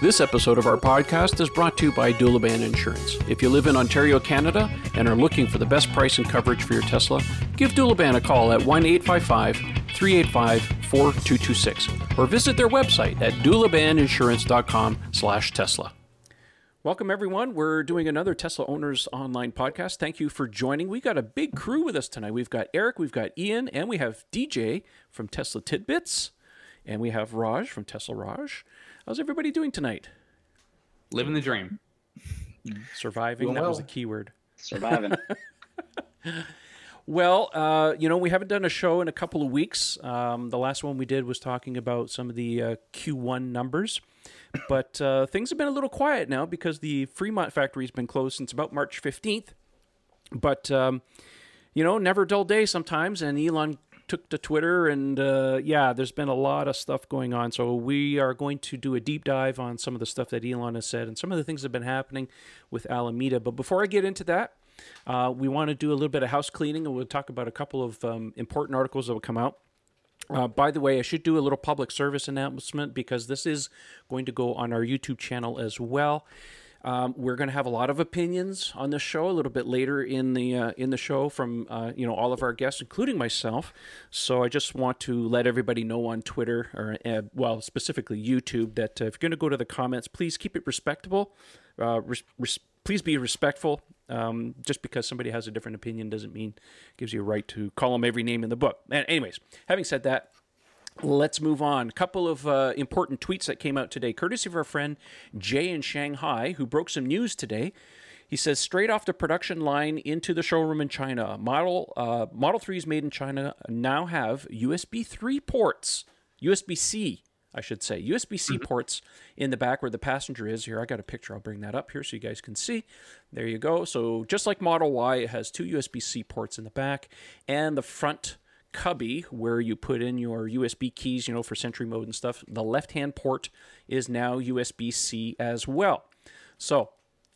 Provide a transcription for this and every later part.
This episode of our podcast is brought to you by Doulaban Insurance. If you live in Ontario, Canada, and are looking for the best price and coverage for your Tesla, give Doulaban a call at 1 855 385 4226 or visit their website at doulabaninsurance.com slash Tesla. Welcome, everyone. We're doing another Tesla Owners Online podcast. Thank you for joining. We got a big crew with us tonight. We've got Eric, we've got Ian, and we have DJ from Tesla Tidbits, and we have Raj from Tesla Raj. How's everybody doing tonight? Living the dream. Surviving. Doing that was a the key word. Surviving. Well, uh, you know, we haven't done a show in a couple of weeks. Um, the last one we did was talking about some of the uh, Q1 numbers. But uh, things have been a little quiet now because the Fremont factory has been closed since about March 15th. But, um, you know, never a dull day sometimes. And Elon took to Twitter, and uh, yeah, there's been a lot of stuff going on. So we are going to do a deep dive on some of the stuff that Elon has said and some of the things that have been happening with Alameda. But before I get into that, uh, we want to do a little bit of house cleaning, and we'll talk about a couple of um, important articles that will come out. Uh, by the way, I should do a little public service announcement because this is going to go on our YouTube channel as well. Um, we're going to have a lot of opinions on this show a little bit later in the uh, in the show from uh, you know all of our guests, including myself. So I just want to let everybody know on Twitter or uh, well specifically YouTube that if you're going to go to the comments, please keep it respectable. Uh, res- res- please be respectful. Um, just because somebody has a different opinion doesn't mean gives you a right to call them every name in the book. And anyways, having said that, Let's move on. A couple of uh, important tweets that came out today, courtesy of our friend Jay in Shanghai, who broke some news today. He says straight off the production line into the showroom in China, Model uh, Model 3s made in China now have USB 3 ports, USB C, I should say, USB C ports in the back where the passenger is. Here, I got a picture. I'll bring that up here so you guys can see. There you go. So just like Model Y, it has two USB C ports in the back and the front cubby where you put in your USB keys, you know, for Sentry mode and stuff. The left hand port is now USB C as well. So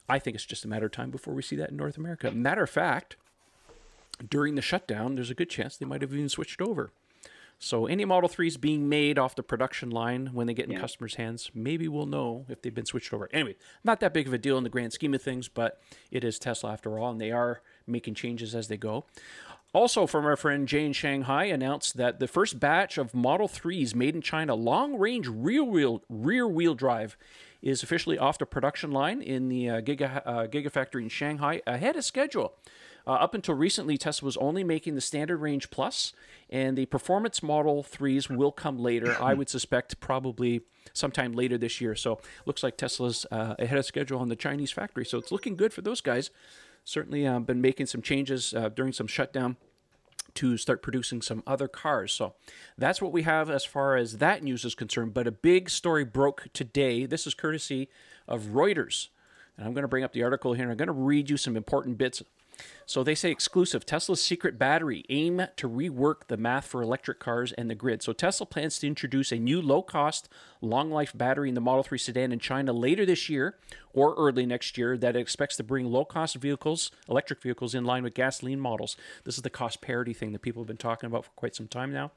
I think it's just a matter of time before we see that in North America. Matter of fact, during the shutdown, there's a good chance they might have even switched over. So any Model 3s being made off the production line when they get in Yeah. customers' hands, maybe we'll know if they've been switched over. Anyway, not that big of a deal in the grand scheme of things, but it is Tesla after all, and they are making changes as they go. Also, from our friend in Shanghai, announced that the first batch of Model 3s made in China, long range rear wheel rear wheel drive, is officially off the production line in the uh, Giga uh, Gigafactory in Shanghai ahead of schedule. Uh, up until recently, Tesla was only making the standard range plus, and the performance Model 3s will come later. I would suspect probably sometime later this year. So, looks like Tesla's uh, ahead of schedule on the Chinese factory. So, it's looking good for those guys. Certainly, uh, been making some changes uh, during some shutdown to start producing some other cars. So that's what we have as far as that news is concerned. But a big story broke today. This is courtesy of Reuters. And I'm going to bring up the article here I'm going to read you some important bits. So they say exclusive Tesla's secret battery aim to rework the math for electric cars and the grid. So Tesla plans to introduce a new low-cost, long-life battery in the Model 3 sedan in China later this year or early next year that expects to bring low-cost vehicles, electric vehicles in line with gasoline models. This is the cost parity thing that people have been talking about for quite some time now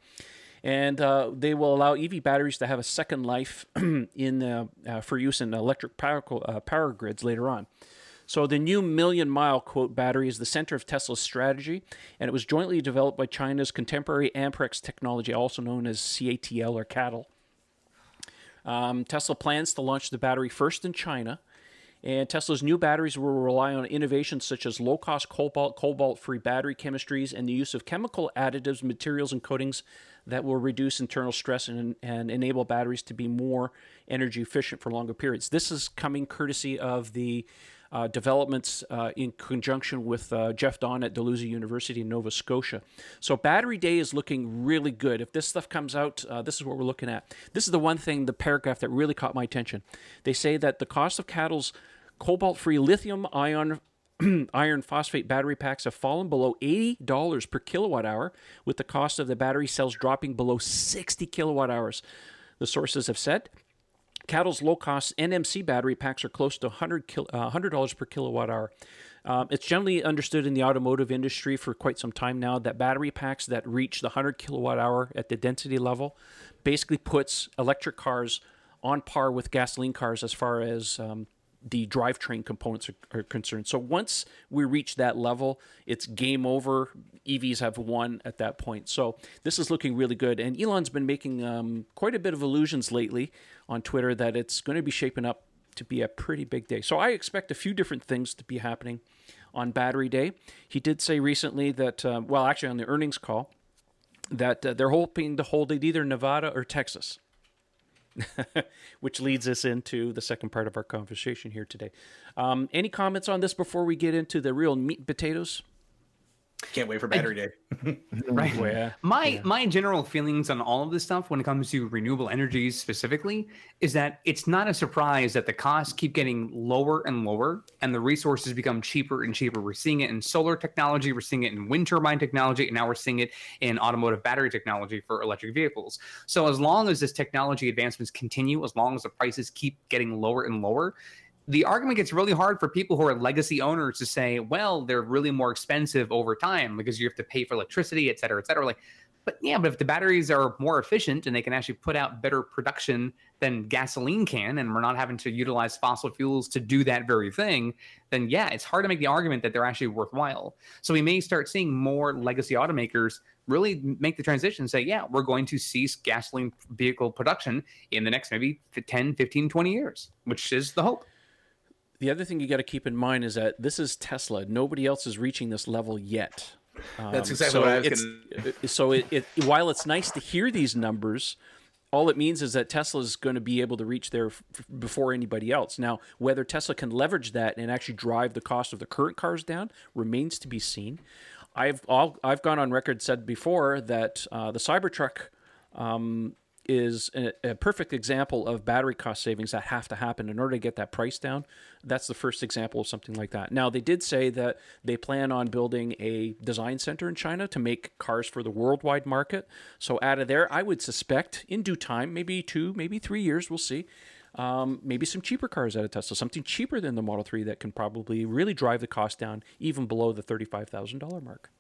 and uh, they will allow EV batteries to have a second life in uh, uh, for use in electric power, uh, power grids later on. So the new million mile quote battery is the center of Tesla's strategy, and it was jointly developed by China's contemporary Amperex technology, also known as CATL or CATL. Um, Tesla plans to launch the battery first in China, and Tesla's new batteries will rely on innovations such as low cost cobalt, cobalt free battery chemistries and the use of chemical additives, materials, and coatings that will reduce internal stress and, and enable batteries to be more energy efficient for longer periods. This is coming courtesy of the uh, developments uh, in conjunction with uh, Jeff Dahn at Dalhousie University in Nova Scotia. So, Battery Day is looking really good. If this stuff comes out, uh, this is what we're looking at. This is the one thing, the paragraph that really caught my attention. They say that the cost of CATL's cobalt free lithium ion iron phosphate battery packs have fallen below $80 per kilowatt hour, with the cost of the battery cells dropping below 60 kilowatt hours. The sources have said CATL's low cost NMC battery packs are close to 100 kil- uh, $100 per kilowatt hour. Um, it's generally understood in the automotive industry for quite some time now that battery packs that reach the 100 kilowatt hour at the density level basically puts electric cars on par with gasoline cars as far as um, the drivetrain components are, are, concerned. So once we reach that level, it's game over. EVs have won at that point. So this is looking really good. And Elon's been making um, quite a bit of illusions lately on Twitter that it's going to be shaping up to be a pretty big day. So I expect a few different things to be happening on Battery Day. He did say recently that, uh, well, actually on the earnings call, that uh, they're hoping to hold it either Nevada or Texas. which leads us into the second part of our conversation here today. Um, any comments on this before we get into the real meat and potatoes? Can't wait for battery day. right. Oh, yeah. My yeah. my general feelings on all of this stuff when it comes to renewable energies specifically is that it's not a surprise that the costs keep getting lower and lower and the resources become cheaper and cheaper. We're seeing it in solar technology, we're seeing it in wind turbine technology, and now we're seeing it in automotive battery technology for electric vehicles. So as long as this technology advancements continue, as long as the prices keep getting lower and lower, the argument gets really hard for people who are legacy owners to say, well, they're really more expensive over time because you have to pay for electricity, et cetera, et cetera. Like, but yeah, but if the batteries are more efficient and they can actually put out better production than gasoline can, and we're not having to utilize fossil fuels to do that very thing, then yeah, it's hard to make the argument that they're actually worthwhile. So we may start seeing more legacy automakers really make the transition and say, yeah, we're going to cease gasoline vehicle production in the next maybe 10, 15, 20 years, which is the hope the other thing you got to keep in mind is that this is Tesla. Nobody else is reaching this level yet. Um, That's exactly so what I was going to. So it, it, while it's nice to hear these numbers, all it means is that Tesla is going to be able to reach there f- before anybody else. Now, whether Tesla can leverage that and actually drive the cost of the current cars down remains to be seen. I've all, I've gone on record said before that uh, the Cybertruck um, is a, a, perfect example of battery cost savings that have to happen in order to get that price down. That's the first example of something like that. Now, they did say that they plan on building a design center in China to make cars for the worldwide market. So, out of there, I would suspect in due time, maybe two, maybe three years, we'll see. Um, maybe some cheaper cars out of Tesla, something cheaper than the Model 3 that can probably really drive the cost down even below the $35,000 mark.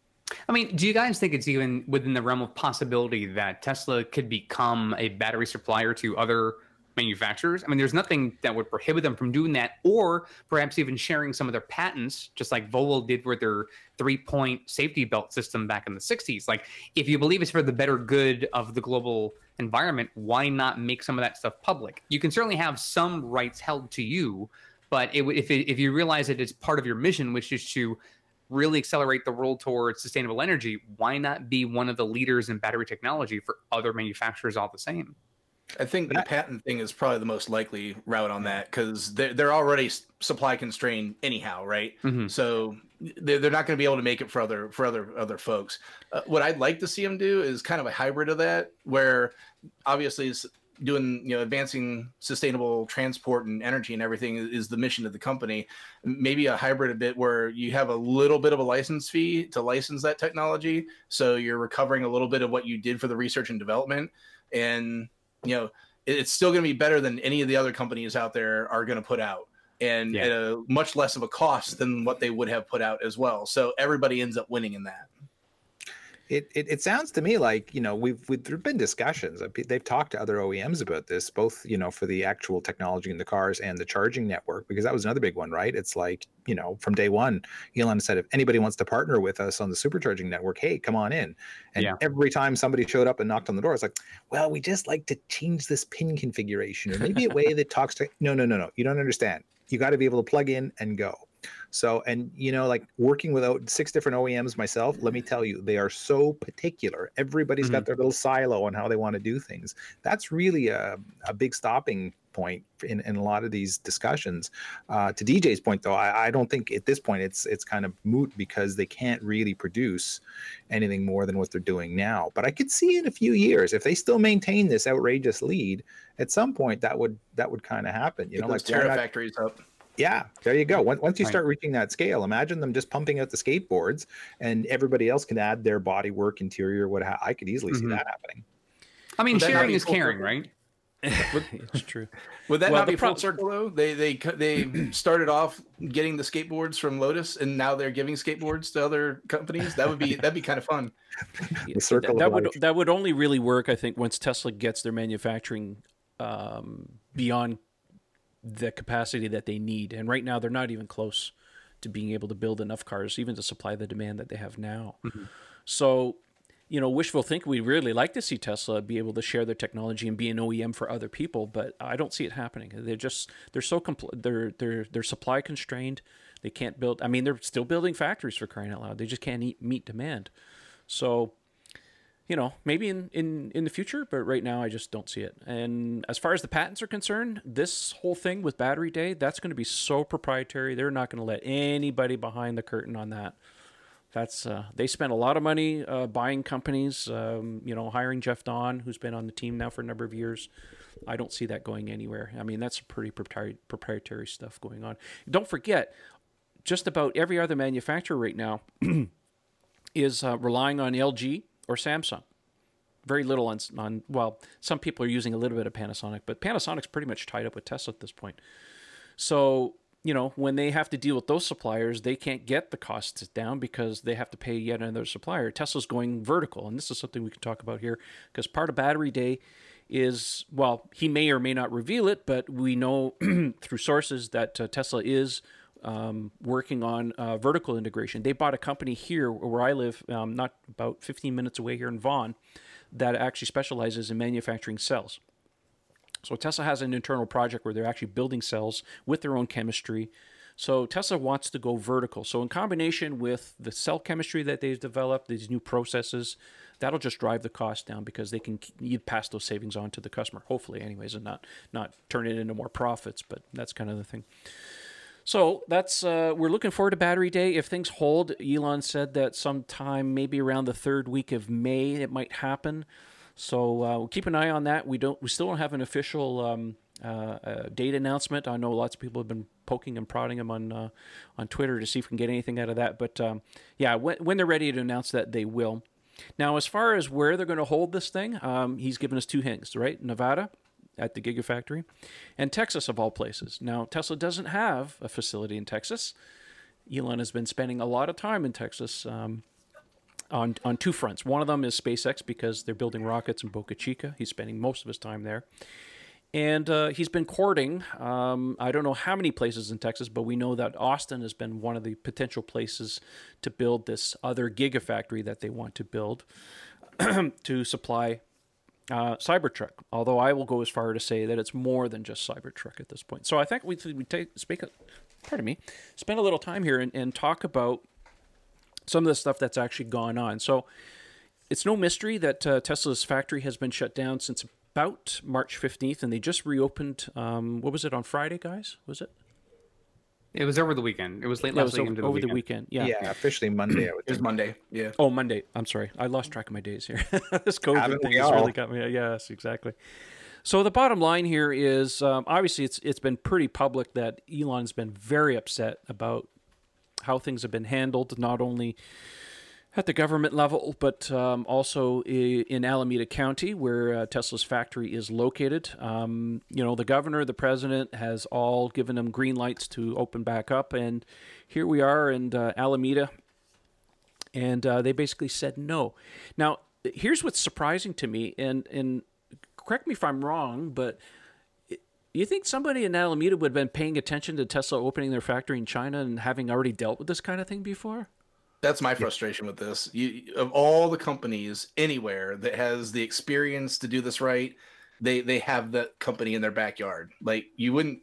I mean, do you guys think it's even within the realm of possibility that Tesla could become a battery supplier to other manufacturers? I mean, there's nothing that would prohibit them from doing that, or perhaps even sharing some of their patents, just like Volvo did with their three point safety belt system back in the 60s. Like, if you believe it's for the better good of the global environment, why not make some of that stuff public? You can certainly have some rights held to you. But it, if, it, if you realize that it's part of your mission, which is to really accelerate the world towards sustainable energy, why not be one of the leaders in battery technology for other manufacturers all the same? I think the patent thing is probably the most likely route on that because they're, they're already supply constrained anyhow, right? Mm-hmm. So they're, they're not going to be able to make it for other for other other folks. Uh, what I'd like to see them do is kind of a hybrid of that, where obviously doing you know advancing sustainable transport and energy and everything is the mission of the company. Maybe a hybrid a bit where you have a little bit of a license fee to license that technology. So you're recovering a little bit of what you did for the research and development. And you know it's still going to be better than any of the other companies out there are going to put out and yeah. at a much less of a cost than what they would have put out as well. So everybody ends up winning in that it, it, it sounds to me like you know we've, we've there've been discussions uh, they've talked to other OEMs about this both you know for the actual technology in the cars and the charging network because that was another big one right? It's like you know from day one Elon said if anybody wants to partner with us on the supercharging network hey come on in. And yeah. every time somebody showed up and knocked on the door it's like well we just like to change this pin configuration or maybe a way that talks to no no no no you don't understand. You got to be able to plug in and go so, and you know, like working with six different OEMs myself, let me tell you, they are so particular. Everybody's mm-hmm. got their little silo on how they want to do things. That's really a, a big stopping point in, in a lot of these discussions. Uh, to DJ's point, though, I, I, don't think at this point it's it's kind of moot because they can't really produce anything more than what they're doing now. But I could see in a few years if they still maintain this outrageous lead, at some point that would that would kind of happen. You know, like Terra factories up. Yeah, there you go. Once you start reaching that scale, imagine them just pumping out the skateboards, and everybody else can add their body work, interior. What I could easily mm-hmm. see that happening. I mean, well, sharing is caring, right? it's true. Would that well, not be full circle though? They they they started off getting the skateboards from Lotus, and now they're giving skateboards to other companies. That would be that'd be kind of fun. the circle that, that would that would only really work, I think, once Tesla gets their manufacturing um, beyond the capacity that they need. And right now, they're not even close to being able to build enough cars, even to supply the demand that they have now. Mm-hmm. So, you know, wishful think we'd really like to see Tesla be able to share their technology and be an OEM for other people, but I don't see it happening. They're just they're so compl- they're they're they're supply constrained. They can't build. I mean, they're still building factories for crying out loud. They just can't eat, meet demand. So you know, maybe in, in, in the future, but right now I just don't see it. And as far as the patents are concerned, this whole thing with Battery Day, that's going to be so proprietary. They're not going to let anybody behind the curtain on that. That's uh, they spent a lot of money uh, buying companies, um, you know, hiring Jeff Dahn, who's been on the team now for a number of years. I don't see that going anywhere. I mean, that's pretty proprietary, stuff going on. Don't forget, just about every other manufacturer right now is uh, relying on LG or Samsung. Very little on, on, well, some people are using a little bit of Panasonic, but Panasonic's pretty much tied up with Tesla at this point. So, you know, when they have to deal with those suppliers, they can't get the costs down because they have to pay yet another supplier. Tesla's going vertical, and this is something we can talk about here because part of Battery Day is, well, he may or may not reveal it, but we know through sources that uh, Tesla is um, working on uh, vertical integration. They bought a company here where I live, um, not about 15 minutes away here in Vaughan, that actually specializes in manufacturing cells. So Tesla has an internal project where they're actually building cells with their own chemistry. So Tesla wants to go vertical. So in combination with the cell chemistry that they've developed, these new processes, that'll just drive the cost down because they can pass those savings on to the customer, hopefully, anyways, and not not turn it into more profits. But that's kind of the thing. So that's uh, we're looking forward to Battery Day. If things hold, Elon said that sometime maybe around the third week of May it might happen. So uh, we'll keep an eye on that. We don't we still don't have an official um, uh, uh date announcement. I know lots of people have been poking and prodding him on uh, on Twitter to see if we can get anything out of that. But um, yeah, when, when they're ready to announce that, they will. Now, as far as where they're going to hold this thing, um, he's given us two hints, right? Nevada at the Gigafactory, and Texas, of all places. Now, Tesla doesn't have a facility in Texas. Elon has been spending a lot of time in Texas um, on, on two fronts. One of them is SpaceX because they're building rockets in Boca Chica. He's spending most of his time there. And uh, he's been courting, um, I don't know how many places in Texas, but we know that Austin has been one of the potential places to build this other gigafactory that they want to build to supply uh, Cybertruck. Although I will go as far to say that it's more than just Cybertruck at this point. So I think we we take speak. Pardon me. Spend a little time here and, and talk about some of the stuff that's actually gone on. So it's no mystery that uh, Tesla's factory has been shut down since about March 15th, and they just reopened. Um, what was it on Friday, guys? Was it? It was over the weekend. It was late yeah, last week over, the, over weekend. the weekend. Yeah, yeah, officially Monday. it was Monday. Yeah. Oh, Monday. I'm sorry, I lost track of my days here. this COVID Haven't thing has really got me. Yes, exactly. So the bottom line here is um, obviously it's it's been pretty public that Elon's been very upset about how things have been handled, not only at the government level, but um, also in Alameda County, where uh, Tesla's factory is located. Um, you know, the governor, the president has all given them green lights to open back up, and here we are in uh, Alameda, and uh, they basically said no. Now, here's what's surprising to me, and and correct me if I'm wrong, but you think somebody in Alameda would have been paying attention to Tesla opening their factory in China and having already dealt with this kind of thing before? That's my frustration with this. You of all the companies anywhere that has the experience to do this right, they they have that company in their backyard. Like you wouldn't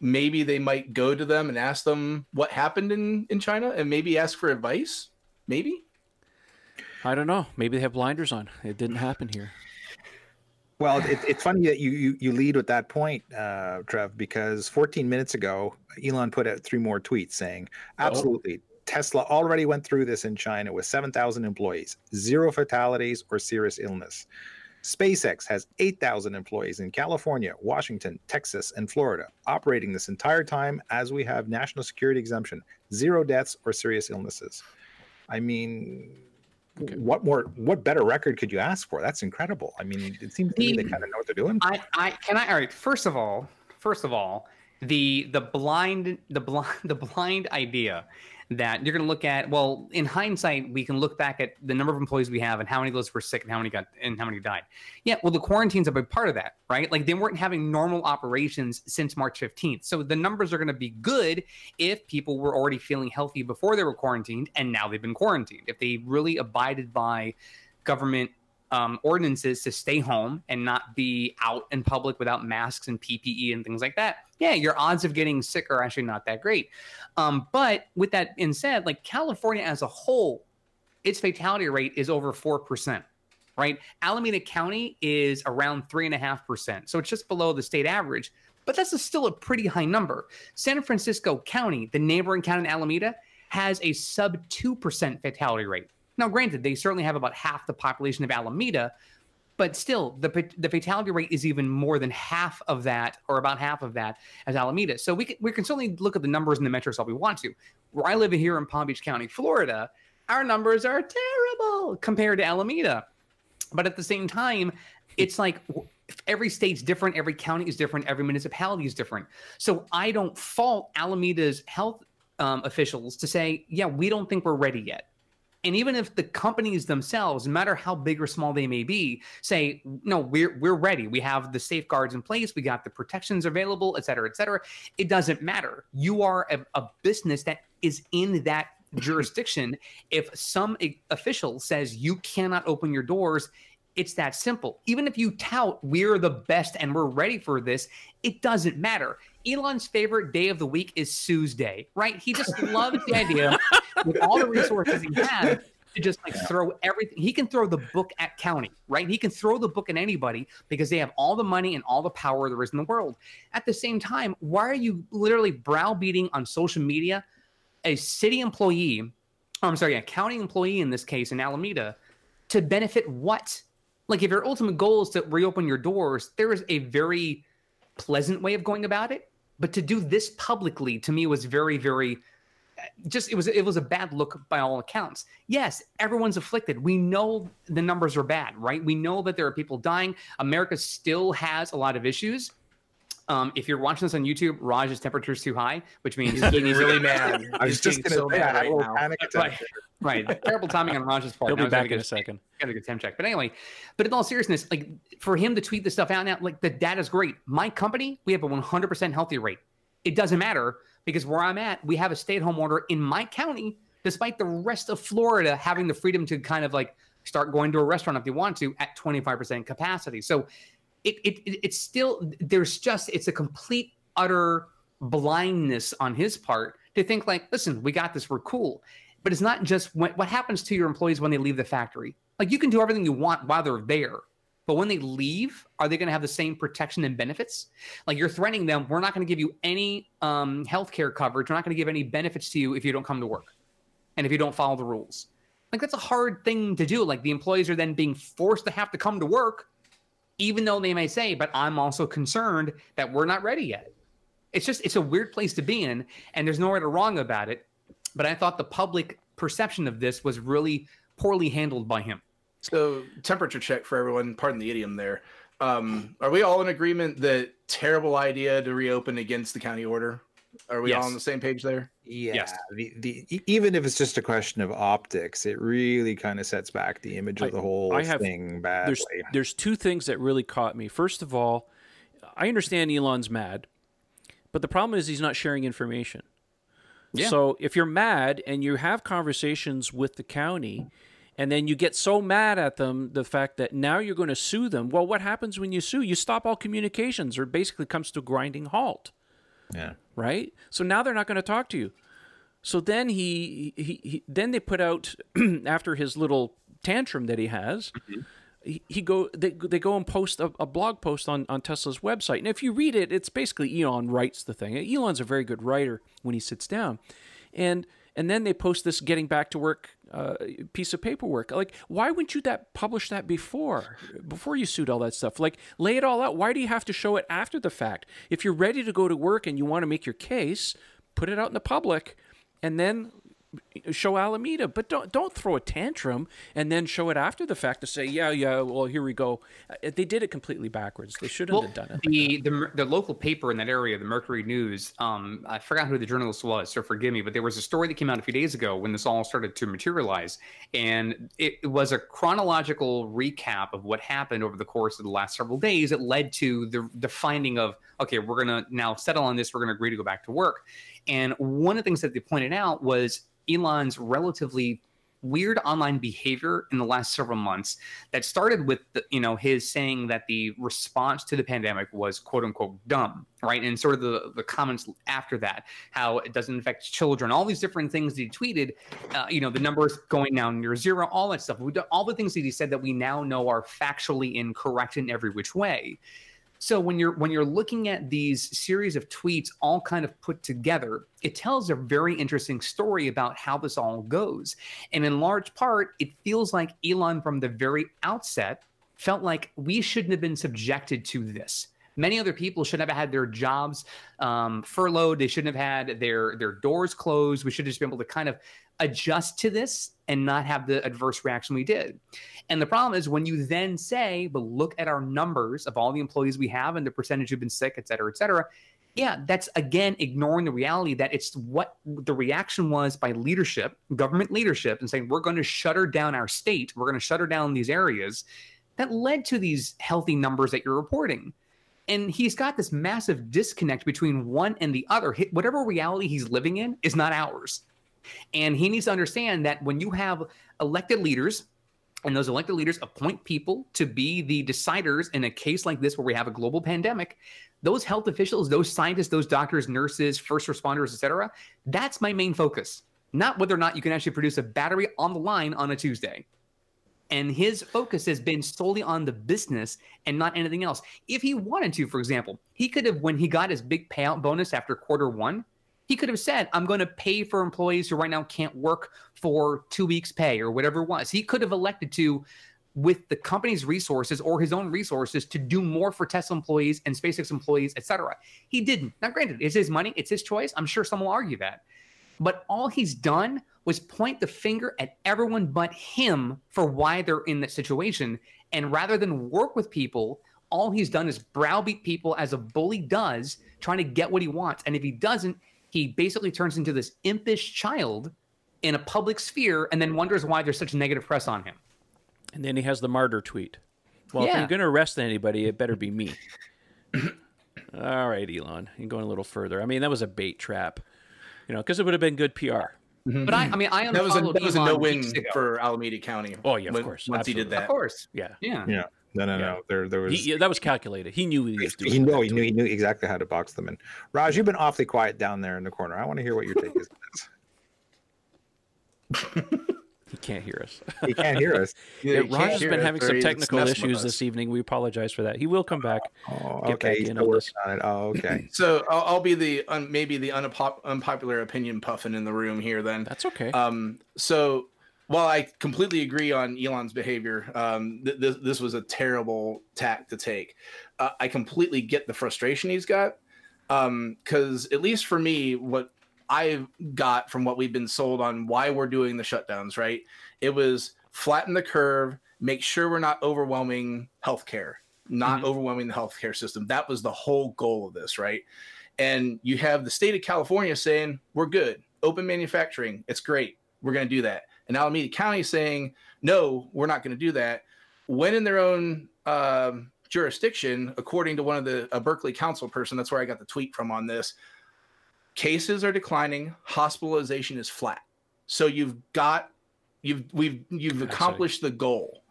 maybe they might go to them and ask them what happened in in China and maybe ask for advice. Maybe. I don't know. Maybe they have blinders on. It didn't happen here. Well, it, it's funny that you, you, you lead with that point, uh, Trev, because 14 minutes ago, Elon put out three more tweets saying, oh. "Absolutely, Tesla already went through this in China with 7,000 employees, zero fatalities or serious illness. SpaceX has 8,000 employees in California, Washington, Texas, and Florida, operating this entire time as we have national security exemption, zero deaths or serious illnesses. I mean, okay. what more, what better record could you ask for? That's incredible. I mean, it seems to me they kind of know what they're doing. I, I can I, all right, first of all, first of all, the the blind the blind the blind idea that you're going to look at well in hindsight we can look back at the number of employees we have and how many of those were sick and how many got and how many died. Yeah well the quarantine's a big part of that right? Like they weren't having normal operations since march 15th so the numbers are going to be good if people were already feeling healthy before they were quarantined and now they've been quarantined. If they really abided by government um, ordinances to stay home and not be out in public without masks and PPE and things like that, yeah, your odds of getting sick are actually not that great. Um, but with that being said, like California as a whole, its fatality rate is over 4%, right? Alameda County is around 3.5%. So it's just below the state average, but that's a still a pretty high number. San Francisco County, the neighboring county in Alameda, has a sub 2% fatality rate. Now, granted, they certainly have about half the population of Alameda, but still, the the fatality rate is even more than half of that, or about half of that, as Alameda. So we can, we can certainly look at the numbers in the metros all we want to. Where I live here in Palm Beach County, Florida, our numbers are terrible compared to Alameda. But at the same time, it's like every state's different, every county is different, every municipality is different. So I don't fault Alameda's health um, officials to say, yeah, we don't think we're ready yet and even if the companies themselves, no matter how big or small they may be, say, no, we're we're ready. We have the safeguards in place, we got the protections available, et cetera, et cetera. It doesn't matter. You are a, a business that is in that jurisdiction. if some official says you cannot open your doors, it's that simple. Even if you tout we're the best and we're ready for this, it doesn't matter. Elon's favorite day of the week is Sue's Day, right? He just loves the idea with all the resources he has to just like throw everything. He can throw the book at county, right? He can throw the book at anybody because they have all the money and all the power there is in the world. At the same time, why are you literally browbeating on social media a city employee? I'm sorry, a county employee in this case in Alameda to benefit what? Like, if your ultimate goal is to reopen your doors, there is a very pleasant way of going about it but to do this publicly to me was very, very just it was it was a bad look by all accounts. Yes, everyone's afflicted. We know the numbers are bad, right? We know that there are people dying. America still has a lot of issues. Um, if you're watching this on YouTube, Raj's temperature is too high, which means he's getting really mad. I was just going to so say, right now. panic attack. Right, right. Terrible timing on Raj's part. He'll be back in a second. Got a good temp check, but anyway. But in all seriousness, like for him to tweet this stuff out now, like the data's great. My company, we have a 100% healthy rate. It doesn't matter because where I'm at, we have a stay-at-home order in my county, despite the rest of Florida having the freedom to kind of like start going to a restaurant if they want to at 25% capacity. So it, it it's still there's just it's a complete utter blindness on his part to think like listen we got this we're cool. But it's not just when, what happens to your employees when they leave the factory. Like you can do everything you want while they're there but when they leave are they going to have the same protection and benefits? Like you're threatening them we're not going to give you any um, health care coverage we're not going to give any benefits to you if you don't come to work and if you don't follow the rules. Like that's a hard thing to do. Like the employees are then being forced to have to come to work even though they may say, but I'm also concerned that we're not ready yet. It's just, it's a weird place to be in, and there's no right or wrong about it. But I thought the public perception of this was really poorly handled by him. So, temperature check for everyone, pardon the idiom there. Um, are we all in agreement that terrible idea to reopen against the county order? Are we yes. all on the same page there? Yeah. Yes. The, the even if it's just a question of optics, it really kind of sets back the image of the whole I have, thing badly. There's, there's two things that really caught me. First of all, I understand Elon's mad, but the problem is he's not sharing information. Yeah. So if you're mad and you have conversations with the county, and then you get so mad at them the fact that now you're going to sue them well what happens when you sue you stop all communications or basically comes to a grinding halt yeah. Right. So now they're not going to talk to you. So then he, he, he then they put out after his little tantrum that he has. Mm-hmm. He, he go they, they go and post a, a, blog post on, on Tesla's website. And if you read it, it's basically Elon writes the thing. Elon's a very good writer when he sits down. And and then they post this getting back to work uh, piece of paperwork. Like, why wouldn't you that publish that before before you sued all that stuff? Like, lay it all out. Why do you have to show it after the fact? If you're ready to go to work and you want to make your case, put it out in the public, and then show Alameda, but don't don't throw a tantrum and then show it after the fact to say, yeah, yeah, well, here we go. Uh, They did it completely backwards. They shouldn't Well, have done it. the, the the local paper in that area, the Mercury News. Um, I forgot who the journalist was, so forgive me. But there was a story that came out a few days ago when this all started to materialize, and it, it was a chronological recap of what happened over the course of the last several days. That led to the the finding of okay, we're gonna now settle on this. We're gonna agree to go back to work. And one of the things that they pointed out was Elon's relatively weird online behavior in the last several months that started with the, you know his saying that the response to the pandemic was quote unquote dumb right? And sort of the the comments after that how it doesn't affect children all these different things that he tweeted uh, you know the numbers going down near zero all that stuff. All the things that he said that we now know are factually incorrect in every which way so when you're when you're looking at these series of tweets all kind of put together, it tells a very interesting story about how this all goes. And in large part, it feels like Elon from the very outset felt like we shouldn't have been subjected to this. Many other people should have had their jobs um, furloughed. They shouldn't have had their their doors closed. We should have just been able to kind of adjust to this and not have the adverse reaction we did. And the problem is when you then say, but look at our numbers of all the employees we have and the percentage who've been sick, et cetera, et cetera. Yeah, that's again ignoring the reality that it's what the reaction was by leadership, government leadership, and saying, we're going to shutter down our state, we're going to shutter down these areas that led to these healthy numbers that you're reporting. And he's got this massive disconnect between one and the other. Whatever reality he's living in is not ours. And he needs to understand that when you have elected leaders, and those elected leaders appoint people to be the deciders in a case like this where we have a global pandemic, those health officials, those scientists, those doctors, nurses, first responders, etc that's my main focus. Not whether or not you can actually produce a battery on the line on a Tuesday. And his focus has been solely on the business and not anything else. If he wanted to, for example, he could have, when he got his big payout bonus after quarter one, he could have said, I'm going to pay for employees who right now can't work for two weeks' pay or whatever it was. He could have elected to, with the company's resources or his own resources, to do more for Tesla employees and SpaceX employees, et cetera. He didn't. Now, granted, it's his money, it's his choice. I'm sure some will argue that. But all he's done was point the finger at everyone but him for why they're in that situation. And rather than work with people, all he's done is browbeat people as a bully does, trying to get what he wants. And if he doesn't, he basically turns into this impish child in a public sphere and then wonders why there's such negative press on him. And then he has the martyr tweet. Well, if Yeah. you're going to arrest anybody, it better be me. All right, Elon, you're going a little further. I mean, that was a bait trap, you know, because it would have been good PR. Mm-hmm. But I, I mean, I That was a that was a no win for Alameda County. Oh, yeah, of when- course, Once he did that, Of course. Yeah. Yeah. Yeah. No, no, Yeah. no. There, there was. He, yeah, that was calculated. He knew he was doing he that know he knew he knew exactly how to box them in. Raj, you've been awfully quiet down there in the corner. I want to hear what your take is. on this. He can't hear us. He can't hear us. Yeah, Yeah, you Raj has been us, having some technical issues this evening. We apologize for that. He will come back. Oh, Get okay. back He's in still on working on it. Oh, okay. So I'll, I'll be the un, maybe the unpop, unpopular opinion puffin in the room here. Then That's okay. Um, so while I completely agree on Elon's behavior, um, th- this this was a terrible tack to take. Uh, I completely get the frustration he's got, because at least for me, what I've got from what we've been sold on why we're doing the shutdowns, right? It was flatten the curve, make sure we're not overwhelming healthcare, not Mhm. overwhelming the healthcare system. That was the whole goal of this, right? And you have the state of California saying, we're good, open manufacturing, it's great, we're going to do that. And Alameda County saying, no, we're not going to do that. When in their own um, jurisdiction, according to one of the a Berkeley council person, that's where I got the tweet from on this. Cases are declining, hospitalization is flat. So you've got you've we've you've accomplished the goal.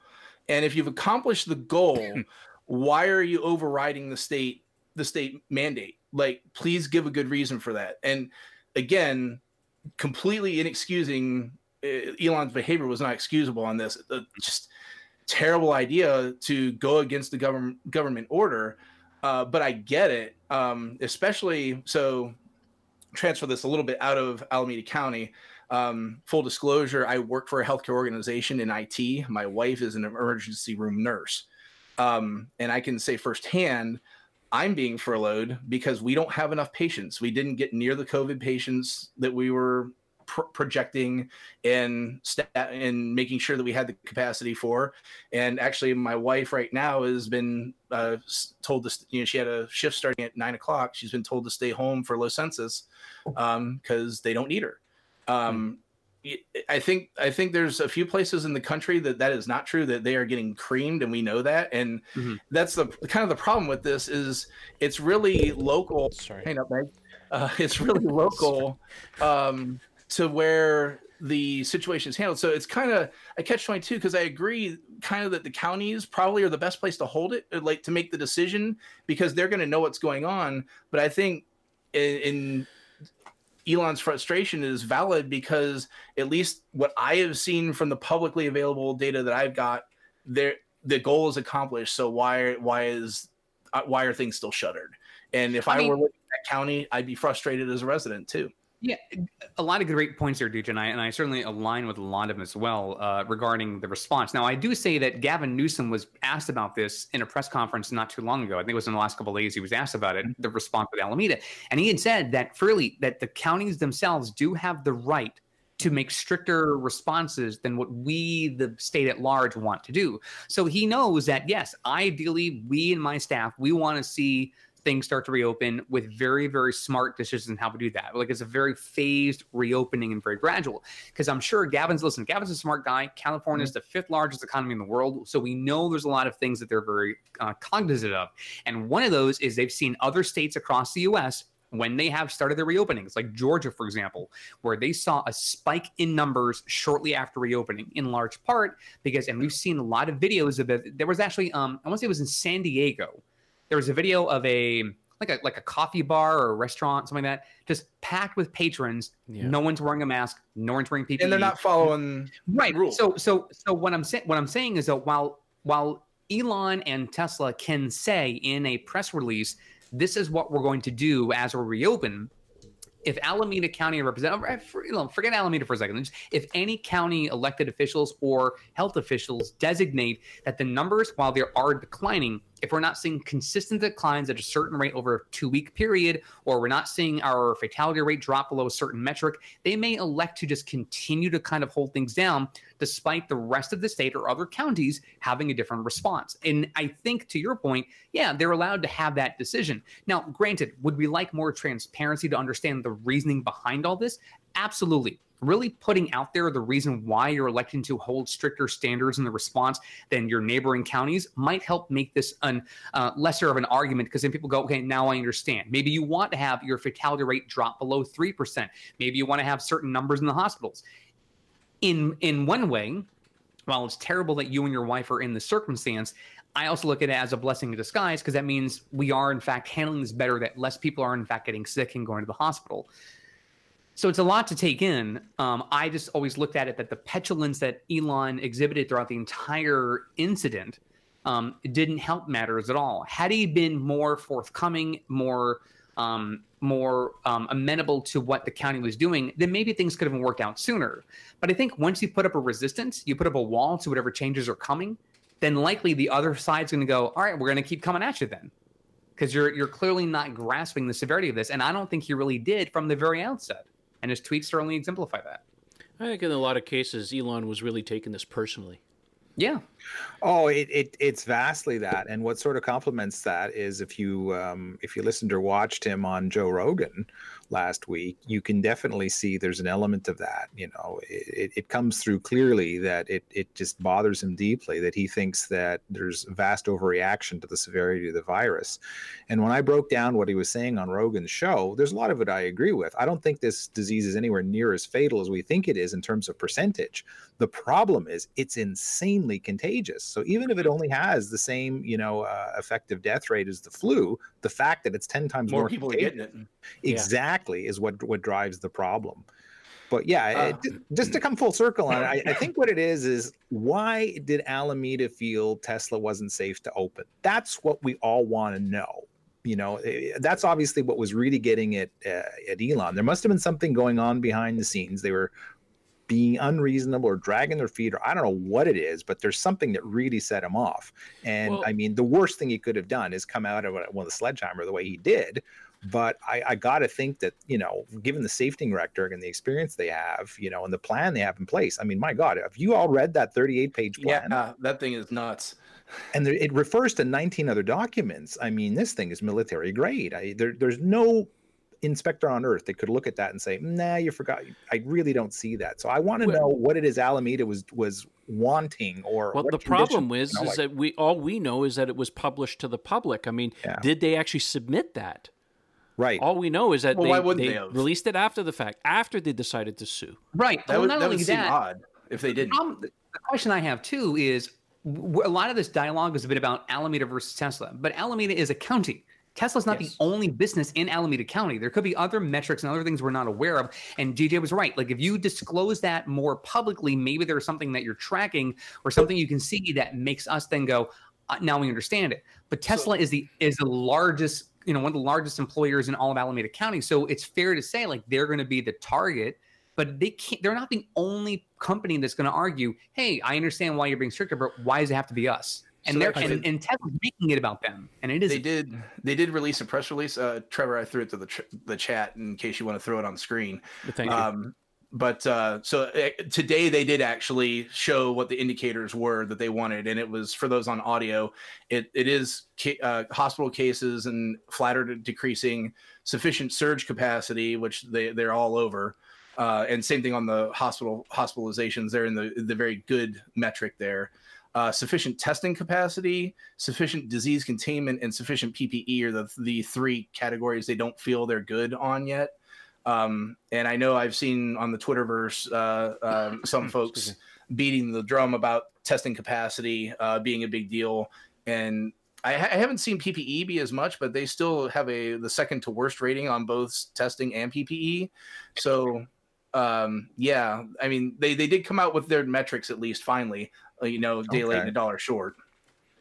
And if you've accomplished the goal, why are you overriding the state the state mandate? Like please give a good reason for that. And again, completely inexcusing Elon's behavior was not excusable on this. Uh, just terrible idea to go against the government government order. Uh, but I get it, um, especially so. Transfer this a little bit out of Alameda County. Um, full disclosure: I work for a healthcare organization in IT. My wife is an emergency room nurse, um, and I can say firsthand, I'm being furloughed because we don't have enough patients. We didn't get near the COVID patients that we were pr- projecting and stat and making sure that we had the capacity for. And actually, my wife right now has been uh, told to, you know, she had a shift starting at nine o'clock. She's been told to stay home for low census because um, they don't need her. Um, I think I think there's a few places in the country that that is not true that they are getting creamed and we know that and mm-hmm. that's the kind of the problem with this is it's really local. Sorry, hang up, Meg. Uh, it's really local um, to where the situation is handled. So it's kind of a catch twenty two because I agree kind of that the counties probably are the best place to hold it, like to make the decision because they're going to know what's going on. But I think in, in Elon's frustration is valid because at least what I have seen from the publicly available data that I've got, there the goal is accomplished. So why why is uh, why are things still shuttered? And if I, I mean, were living in that county, I'd be frustrated as a resident too. Yeah, a lot of great points there, Duke, and I, and I certainly align with a lot of them as well uh, regarding the response. Now, I do say that Gavin Newsom was asked about this in a press conference not too long ago. I think it was in the last couple days he was asked about it, the response with Alameda, and he had said that freely that the counties themselves do have the right to make stricter responses than what we, the state at large, want to do. So he knows that yes, ideally, we and my staff, we want to see things start to reopen with very, very smart decisions on how to do that. Like it's a very phased reopening and very gradual. Because I'm sure Gavin's listen, Gavin's a smart guy. California is mm-hmm. the fifth largest economy in the world. So we know there's a lot of things that they're very uh, cognizant of. And one of those is they've seen other states across the US when they have started their reopenings, like Georgia, for example, where they saw a spike in numbers shortly after reopening, in large part because, and we've seen a lot of videos of it. There was actually, um, I want to say it was in San Diego, there was a video of a like a like a coffee bar or a restaurant, something like that, just packed with patrons. Yeah. No one's wearing a mask. No one's wearing PPE, and they're not following right rules. So so so what I'm saying what I'm saying is that while while Elon and Tesla can say in a press release, this is what we're going to do as we reopen. If Alameda County representative, eh, forget Alameda for a second. If any county elected officials or health officials designate that the numbers, while they are declining, if we're not seeing consistent declines at a certain rate over a two week period, or we're not seeing our fatality rate drop below a certain metric, they may elect to just continue to kind of hold things down despite the rest of the state or other counties having a different response. And I think to your point, yeah, they're allowed to have that decision. Now, granted, would we like more transparency to understand the reasoning behind all this? Absolutely really putting out there the reason why you're electing to hold stricter standards in the response than your neighboring counties might help make this an uh, lesser of an argument because then people go, okay, now I understand. Maybe you want to have your fatality rate drop below three percent. Maybe you want to have certain numbers in the hospitals. In in one way, while it's terrible that you and your wife are in the circumstance, I also look at it as a blessing in disguise because that means we are in fact handling this better. That less people are in fact getting sick and going to the hospital. So it's a lot to take in. Um, I just always looked at it that the petulance that Elon exhibited throughout the entire incident um, didn't help matters at all. Had he been more forthcoming, more um, more um, amenable to what the county was doing, then maybe things could have worked out sooner. But I think once you put up a resistance, you put up a wall to whatever changes are coming, then likely the other side's going to go, all right, we're going to keep coming at you then, because you're you're clearly not grasping the severity of this, and I don't think he really did from the very outset and his tweets certainly exemplify that. I think in a lot of cases, Elon was really taking this personally. Yeah. Oh, it, it it's vastly that, and what sort of complements that is if you um, if you listened or watched him on Joe Rogan last week, you can definitely see there's an element of that. You know, it, it comes through clearly that it it just bothers him deeply that he thinks that there's vast overreaction to the severity of the virus. And when I broke down what he was saying on Rogan's show, there's a lot of it I agree with. I don't think this disease is anywhere near as fatal as we think it is in terms of percentage. The problem is it's insanely contagious. So even if it only has the same, you know, uh, effective death rate as the flu, the fact that it's 10 times more, more people getting it. Exactly. Yeah is what what drives the problem. But yeah, uh, it, just to come full circle on it, I, I, think what it is is why did Alameda feel Tesla wasn't safe to open? That's what we all want to know. You know, eh, that's obviously what was really getting it uh, at Elon. There must have been something going on behind the scenes. They were being unreasonable or dragging their feet, or I don't know what it is, but there's something that really set him off. And well, I mean, the worst thing he could have done is come out of one of the sledgehammer the way he did, But I, I got to think that you know, given the safety record and the experience they have, you know, and the plan they have in place. I mean, my God, have you all read that 38 page plan? Yeah, that thing is nuts. And there, it refers to 19 other documents. I mean, this thing is military grade. I, there, there's no inspector on earth that could look at that and say, "Nah, you forgot." I really don't see that. So I want to well, know what it is Alameda was was wanting or well the problem is is like, that we all we know is that it was published to the public i mean yeah. did they actually submit that right all we know is that well, they, they, they released it after the fact after they decided to sue right that well, would, not that only would that, seem odd if they didn't um, the question i have too is a lot of this dialogue is a bit about alameda versus tesla but alameda is a county Tesla's not yes. the only business in Alameda County. There could be other metrics and other things we're not aware of. And DJ was right. Like if you disclose that more publicly, maybe there's something that you're tracking or something you can see that makes us then go, uh, now we understand it. But Tesla so, is the is the largest, you know, one of the largest employers in all of Alameda County. So it's fair to say like they're going to be the target but they can't they're not the only company that's going to argue hey i understand why you're being stricter but why does it have to be us and so they're and, and Tesla's making it about them, and it is. They did. They did release a press release. Uh, Trevor, I threw it to the tr- the chat in case you want to throw it on screen. Thank um, you. But uh, so uh, today they did actually show what the indicators were that they wanted, and it was for those on audio. It it is ca- uh, hospital cases and flatter decreasing, sufficient surge capacity, which they they're all over. Uh, and same thing on the hospital hospitalizations. They're in the the very good metric there uh, sufficient testing capacity, sufficient disease containment, and sufficient PPE are the the three categories they don't feel they're good on yet. Um, and I know I've seen on the Twitterverse uh, uh, some folks beating the drum about testing capacity uh, being a big deal, and I, ha- I, haven't seen PPE be as much, but they still have a the second to worst rating on both testing and PPE. So um, yeah, I mean they they did come out with their metrics at least finally Uh, you know, day okay. late and a dollar short.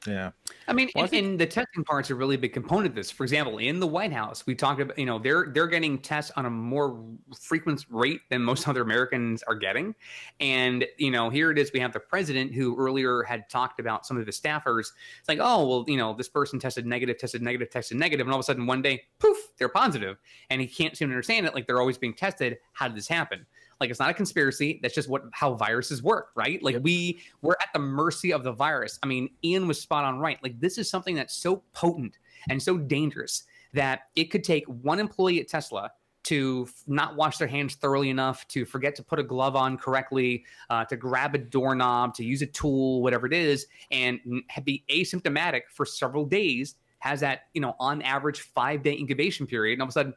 Yeah. I mean, well, and, I think... and, the testing part's a really big component of this. For example, in the White House, we talked about, you know, they're they're getting tests on a more frequent rate than most other Americans are getting. And, you know, here it is, we have the president who earlier had talked about some of the staffers. It's like, oh, well, you know, this person tested negative, tested negative, tested negative, and all of a sudden one day, poof, they're positive. And he can't seem to understand it. Like they're always being tested. How did this happen? Like it's not a conspiracy. That's just what how viruses work, right? Like yep. we we're at the mercy of the virus. I mean, Ian was spot on right. Like this is something that's so potent and so dangerous that it could take one employee at Tesla to not wash their hands thoroughly enough, to forget to put a glove on correctly, uh, to grab a doorknob, to use a tool, whatever it is, and be asymptomatic for several days. Has that you know on average five day incubation period, and all of a sudden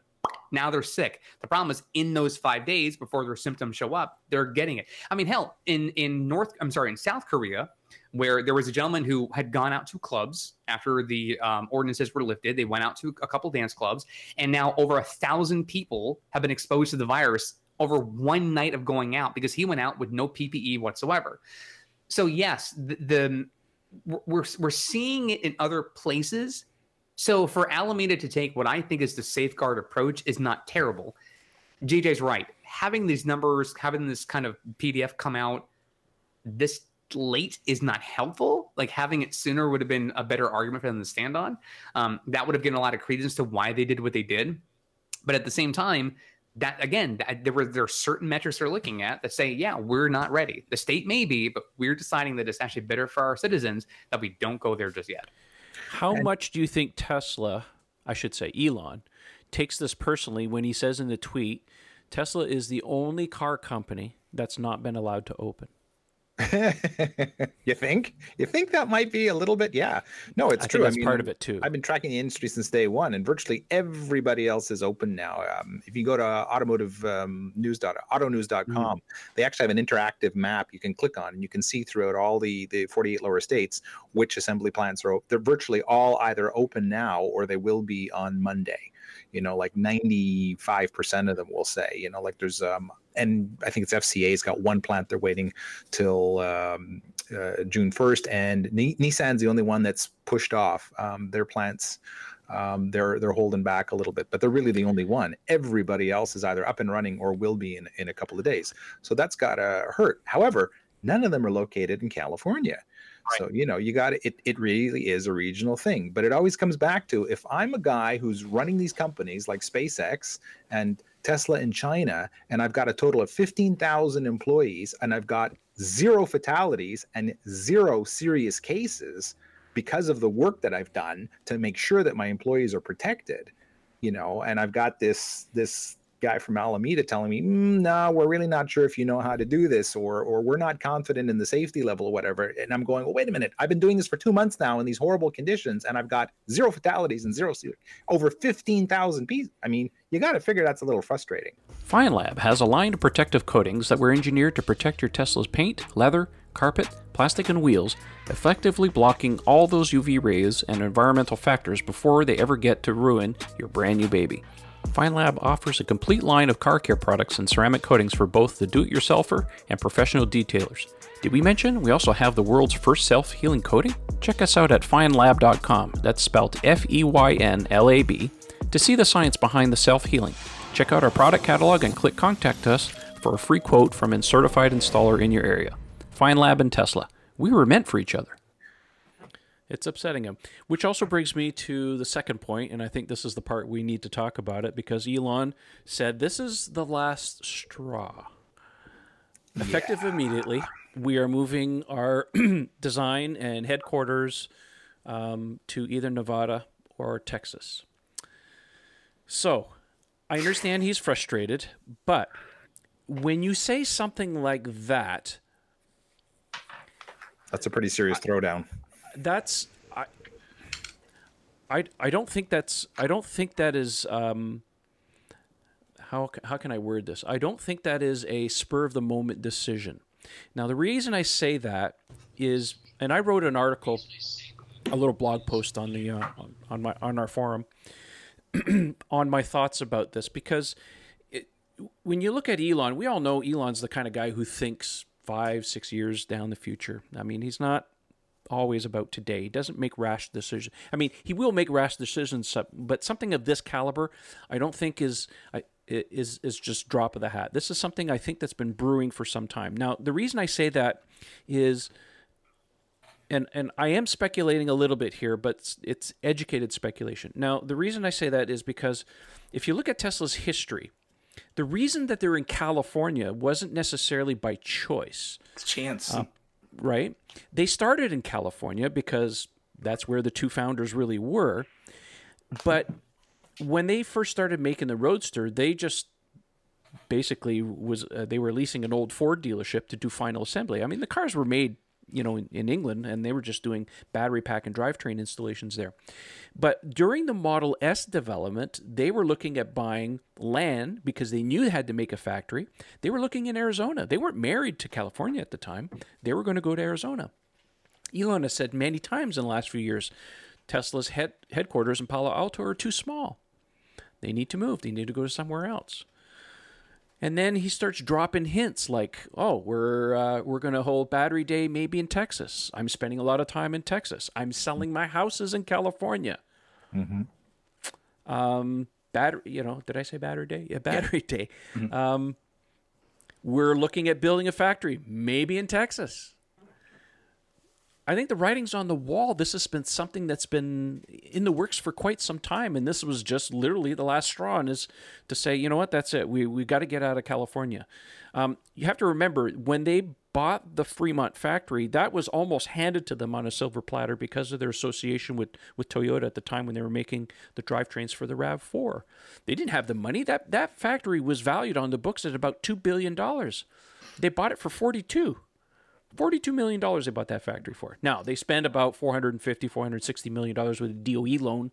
now they're sick. The problem is in those five days before their symptoms show up, they're getting it. I mean, hell, in in North, I'm sorry, in South Korea, where there was a gentleman who had gone out to clubs after the um, ordinances were lifted. They went out to a couple dance clubs, and now over a thousand people have been exposed to the virus over one night of going out because he went out with no PPE whatsoever. So yes, the, the we're we're seeing it in other places so for Alameda to take what I think is the safeguard approach is not terrible. JJ's right. Having these numbers, having this kind of PDF come out this late is not helpful. Like having it sooner would have been a better argument for them to stand on. Um, that would have given a lot of credence to why they did what they did. But at the same time, that again, that, there were there are certain metrics they're looking at that say, yeah, we're not ready. The state may be, but we're deciding that it's actually better for our citizens that we don't go there just yet. How and, much do you think Tesla, I should say Elon, takes this personally when he says in the tweet, Tesla is the only car company that's not been allowed to open? you think? You think that might be a little bit? Yeah. No, it's I true. that's I mean, part of it too. I've been tracking the industry since day one, and virtually everybody else is open now. Um, if you go to automotive um, news dot autonews.com, mm. they actually have an interactive map you can click on, and you can see throughout all the the 48 lower states which assembly plants are. They're virtually all either open now or they will be on Monday you know like 95% of them will say you know like there's um and i think it's fca's got one plant they're waiting till um, uh, june 1st and Ni- nissan's the only one that's pushed off um, their plants um, they're they're holding back a little bit, but they're really the only one. Everybody else is either up and running or will be in, in a couple of days. So that's got to hurt. However, none of them are located in California. So, you know, you got it, it really is a regional thing. But it always comes back to if I'm a guy who's running these companies like SpaceX and Tesla in China, and I've got a total of 15,000 employees and I've got zero fatalities and zero serious cases because of the work that I've done to make sure that my employees are protected, you know, and I've got this, this, guy from Alameda telling me, mm, "No, we're really not sure if you know how to do this, or or we're not confident in the safety level, or whatever." And I'm going, "Well, wait a minute! I've been doing this for two months now in these horrible conditions, and I've got zero fatalities and zero over fifteen thousand pieces. I mean, you got to figure that's a little frustrating." Feynlab has a line of protective coatings that were engineered to protect your Tesla's paint, leather, carpet, plastic, and wheels, effectively blocking all those UV rays and environmental factors before they ever get to ruin your brand new baby. Feynlab offers a complete line of car care products and ceramic coatings for both the do it yourselfer and professional detailers. Did we mention we also have the world's first self healing coating? Check us out at feynlab.com, that's spelled F E Y N L A B, to see the science behind the self healing. Check out our product catalog and click Contact Us for a free quote from a certified installer in your area. Feynlab and Tesla. We were meant for each other. It's upsetting him. Which also brings me to the second point, and I think this is the part we need to talk about it because Elon said this is the last straw. Effective yeah. immediately, we are moving our design and headquarters um, to either Nevada or Texas. So, I understand he's frustrated, but when you say something like that, that's a pretty serious throwdown that's I, I I don't think that's I don't think that is um how how can I word this? I don't think that is a spur of the moment decision. Now the reason I say that is and I wrote an article a little blog post on the uh, on my on our forum on my thoughts about this because it, when you look at Elon, we all know Elon's the kind of guy who thinks five, six years down the future. I mean, he's not always about today. He doesn't make rash decisions. I mean, he will make rash decisions, but something of this caliber, I don't think is is is just drop of the hat. This is something I think that's been brewing for some time. Now, the reason I say that is and and I am speculating a little bit here, but it's, it's educated speculation. Now, the reason I say that is because if you look at Tesla's history, the reason that they're in California wasn't necessarily by choice. It's chance. Uh, right? They started in California because that's where the two founders really were. But when they first started making the Roadster, they just basically was uh, they were leasing an old Ford dealership to do final assembly. I mean, the cars were made you know, in, in, England, and they were just doing battery pack and drivetrain installations there. But during the Model S development, they were looking at buying land because they knew they had to make a factory. They were looking in Arizona. They weren't married to California at the time. They were going to go to Arizona. Elon has said many times in the last few years, Tesla's head, headquarters in Palo Alto are too small. They need to move. They need to go to somewhere else. And then he starts dropping hints like, "Oh, we're uh, we're going to hold Battery Day maybe in Texas. I'm spending a lot of time in Texas. I'm selling my houses in California." Mm-hmm. Um, battery, you know, did I say Battery Day? Yeah, Battery yeah. Day. Mm-hmm. Um, we're looking at building a factory maybe in Texas. I think the writing's on the wall. This has been something that's been in the works for quite some time, and this was just literally the last straw. And is to say, you know what, that's it. We we got to get out of California. Um, you have to remember when they bought the Fremont factory, that was almost handed to them on a silver platter because of their association with with Toyota at the time when they were making the drivetrains for the Rav Four. They didn't have the money. That that factory was valued on the books at about two billion dollars. They bought it for forty two. $42 million they bought that factory for. Now, they spend about $450, $460 million with a DOE loan,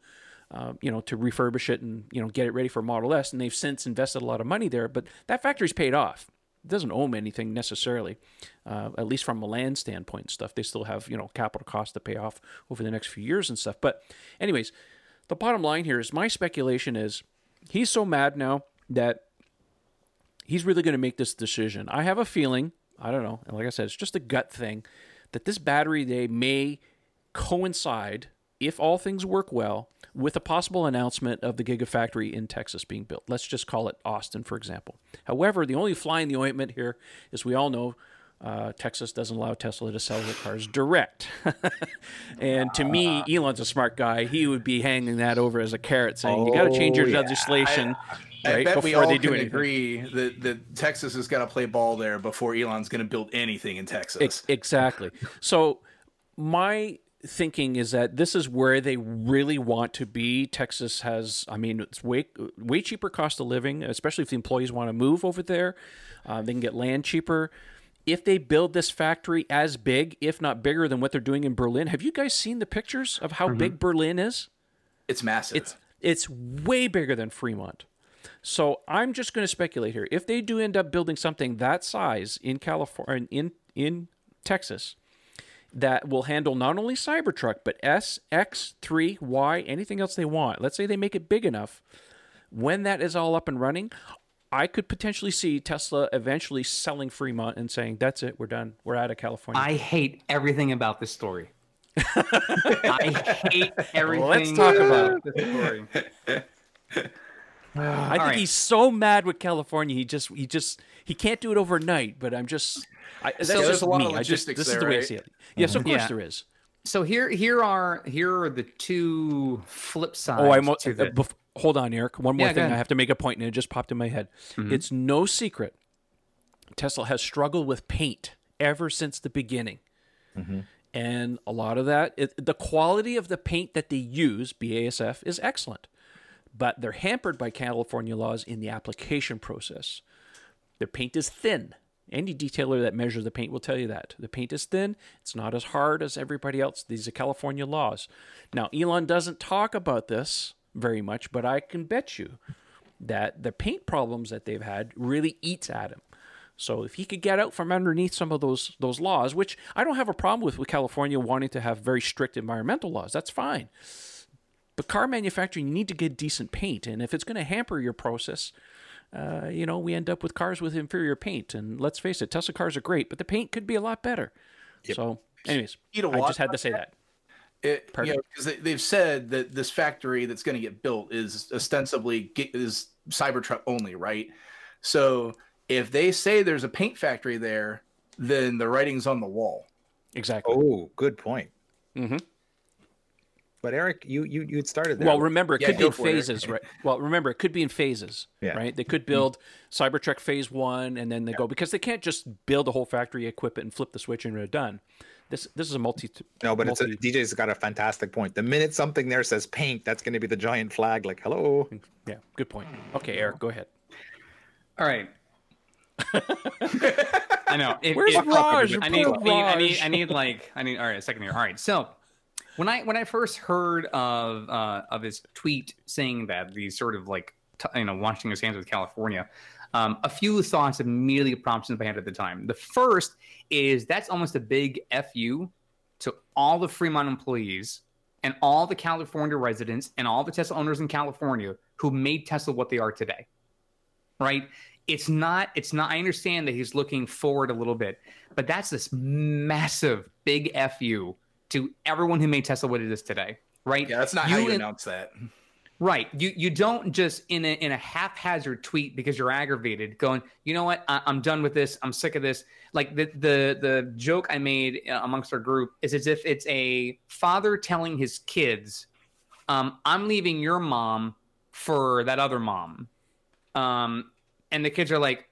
uh, you know, to refurbish it and, you know, get it ready for Model S. And they've since invested a lot of money there, but that factory's paid off. It doesn't own anything necessarily, uh, at least from a land standpoint and stuff. They still have, you know, capital costs to pay off over the next few years and stuff. But anyways, the bottom line here is my speculation is he's so mad now that he's really going to make this decision. I have a feeling I don't know. And like I said, it's just a gut thing that this battery day may coincide, if all things work well, with a possible announcement of the Gigafactory in Texas being built. Let's just call it Austin, for example. However, the only fly in the ointment here is we all know Uh, Texas doesn't allow Tesla to sell their cars direct. and to me, Elon's a smart guy. He would be hanging that over as a carrot, saying, "You got to change your Oh, yeah. legislation." I right, bet we before all they do can anything. agree that, that Texas has got to play ball there before Elon's going to build anything in Texas. Ex- exactly. So my thinking is that this is where they really want to be. Texas has, I mean, it's way way cheaper cost of living, especially if the employees want to move over there. Uh, they can get land cheaper. If they build this factory as big, if not bigger than what they're doing in Berlin, have you guys seen the pictures of how big Berlin is? It's massive. It's it's way bigger than Fremont. So I'm just going to speculate here. If they do end up building something that size in California, in in Texas, that will handle not only Cybertruck but S, X, three, Y, anything else they want. Let's say they make it big enough. When that is all up and running, I could potentially see Tesla eventually selling Fremont and saying, "That's it, we're done. We're out of California." I hate everything about this story. I hate everything. Let's talk about this story. I think right. he's so mad with California. He just he just he can't do it overnight. But I'm just I, that's there's just a lot me. of I just, logistics this is there, the way I see it. Yes, of mm-hmm. course Yeah. there is. So here, here are here are the two flip oh, sides. Oh, I'm uh, the, bef- hold on, Eric. One more Yeah, thing. I have to make a point, and it just popped in my head. Mm-hmm. It's no secret. Tesla has struggled with paint ever since the beginning. Mm-hmm. And a lot of that, it, the quality of the paint that they use, BASF, is excellent. But they're hampered by California laws in the application process. Their paint is thin. Any detailer that measures the paint will tell you that. The paint is thin. It's not as hard as everybody else. These are California laws. Now, Elon doesn't talk about this very much, but I can bet you that the paint problems that they've had really eats at him. So if he could get out from underneath some of those those laws, which I don't have a problem with with California wanting to have very strict environmental laws, that's fine. But car manufacturing, you need to get decent paint, and if it's going to hamper your process, uh, you know, we end up with cars with inferior paint. And let's face it, Tesla cars are great, but the paint could be a lot better. So, anyways, Need a I lot just had to say that. It, Pardon? you because they, they've said that this factory that's going to get built is ostensibly get, is Cybertruck only, right? So if they say there's a paint factory there, then the writing's on the wall. Exactly. Oh, good point. Mhm. But Eric, you you you had started there. Well, remember, it Yeah, could be in for it, phases, right? Well, remember, it could be in phases, Yeah. right? They could mm-hmm. build Cybertruck phase one, and then they go because they can't just build a whole factory, equip it, and flip the switch, and they're done. This this is a multi. no, but it's a, DJ's got a fantastic point. The minute something there says paint, that's going to be the giant flag. Like, hello. yeah, good point. Okay, Eric, go ahead. all right. I know. If- Where's if- Raj? I need, Poor I need, I need, I need like, I need. All right, a second here. All right, so when I when I first heard of uh, of his tweet saying that these sort of like t- you know washing his hands with California, um, a few thoughts immediately prompted in my head at the time. The first is that's almost a big fu to all the Fremont employees and all the California residents and all the Tesla owners in California who made Tesla what they are today. Right? It's not, it's not, I understand that he's looking forward a little bit, but that's this massive big FU to everyone who made Tesla what it is today. Right? Yeah, that's not how you in- announce that. Right. You you don't just in a in a haphazard tweet because you're aggravated, going, you know what, I, I'm done with this. I'm sick of this. Like the the the joke I made uh, amongst our group is as if it's a father telling his kids, um, "I'm leaving your mom for that other mom," um, and the kids are like,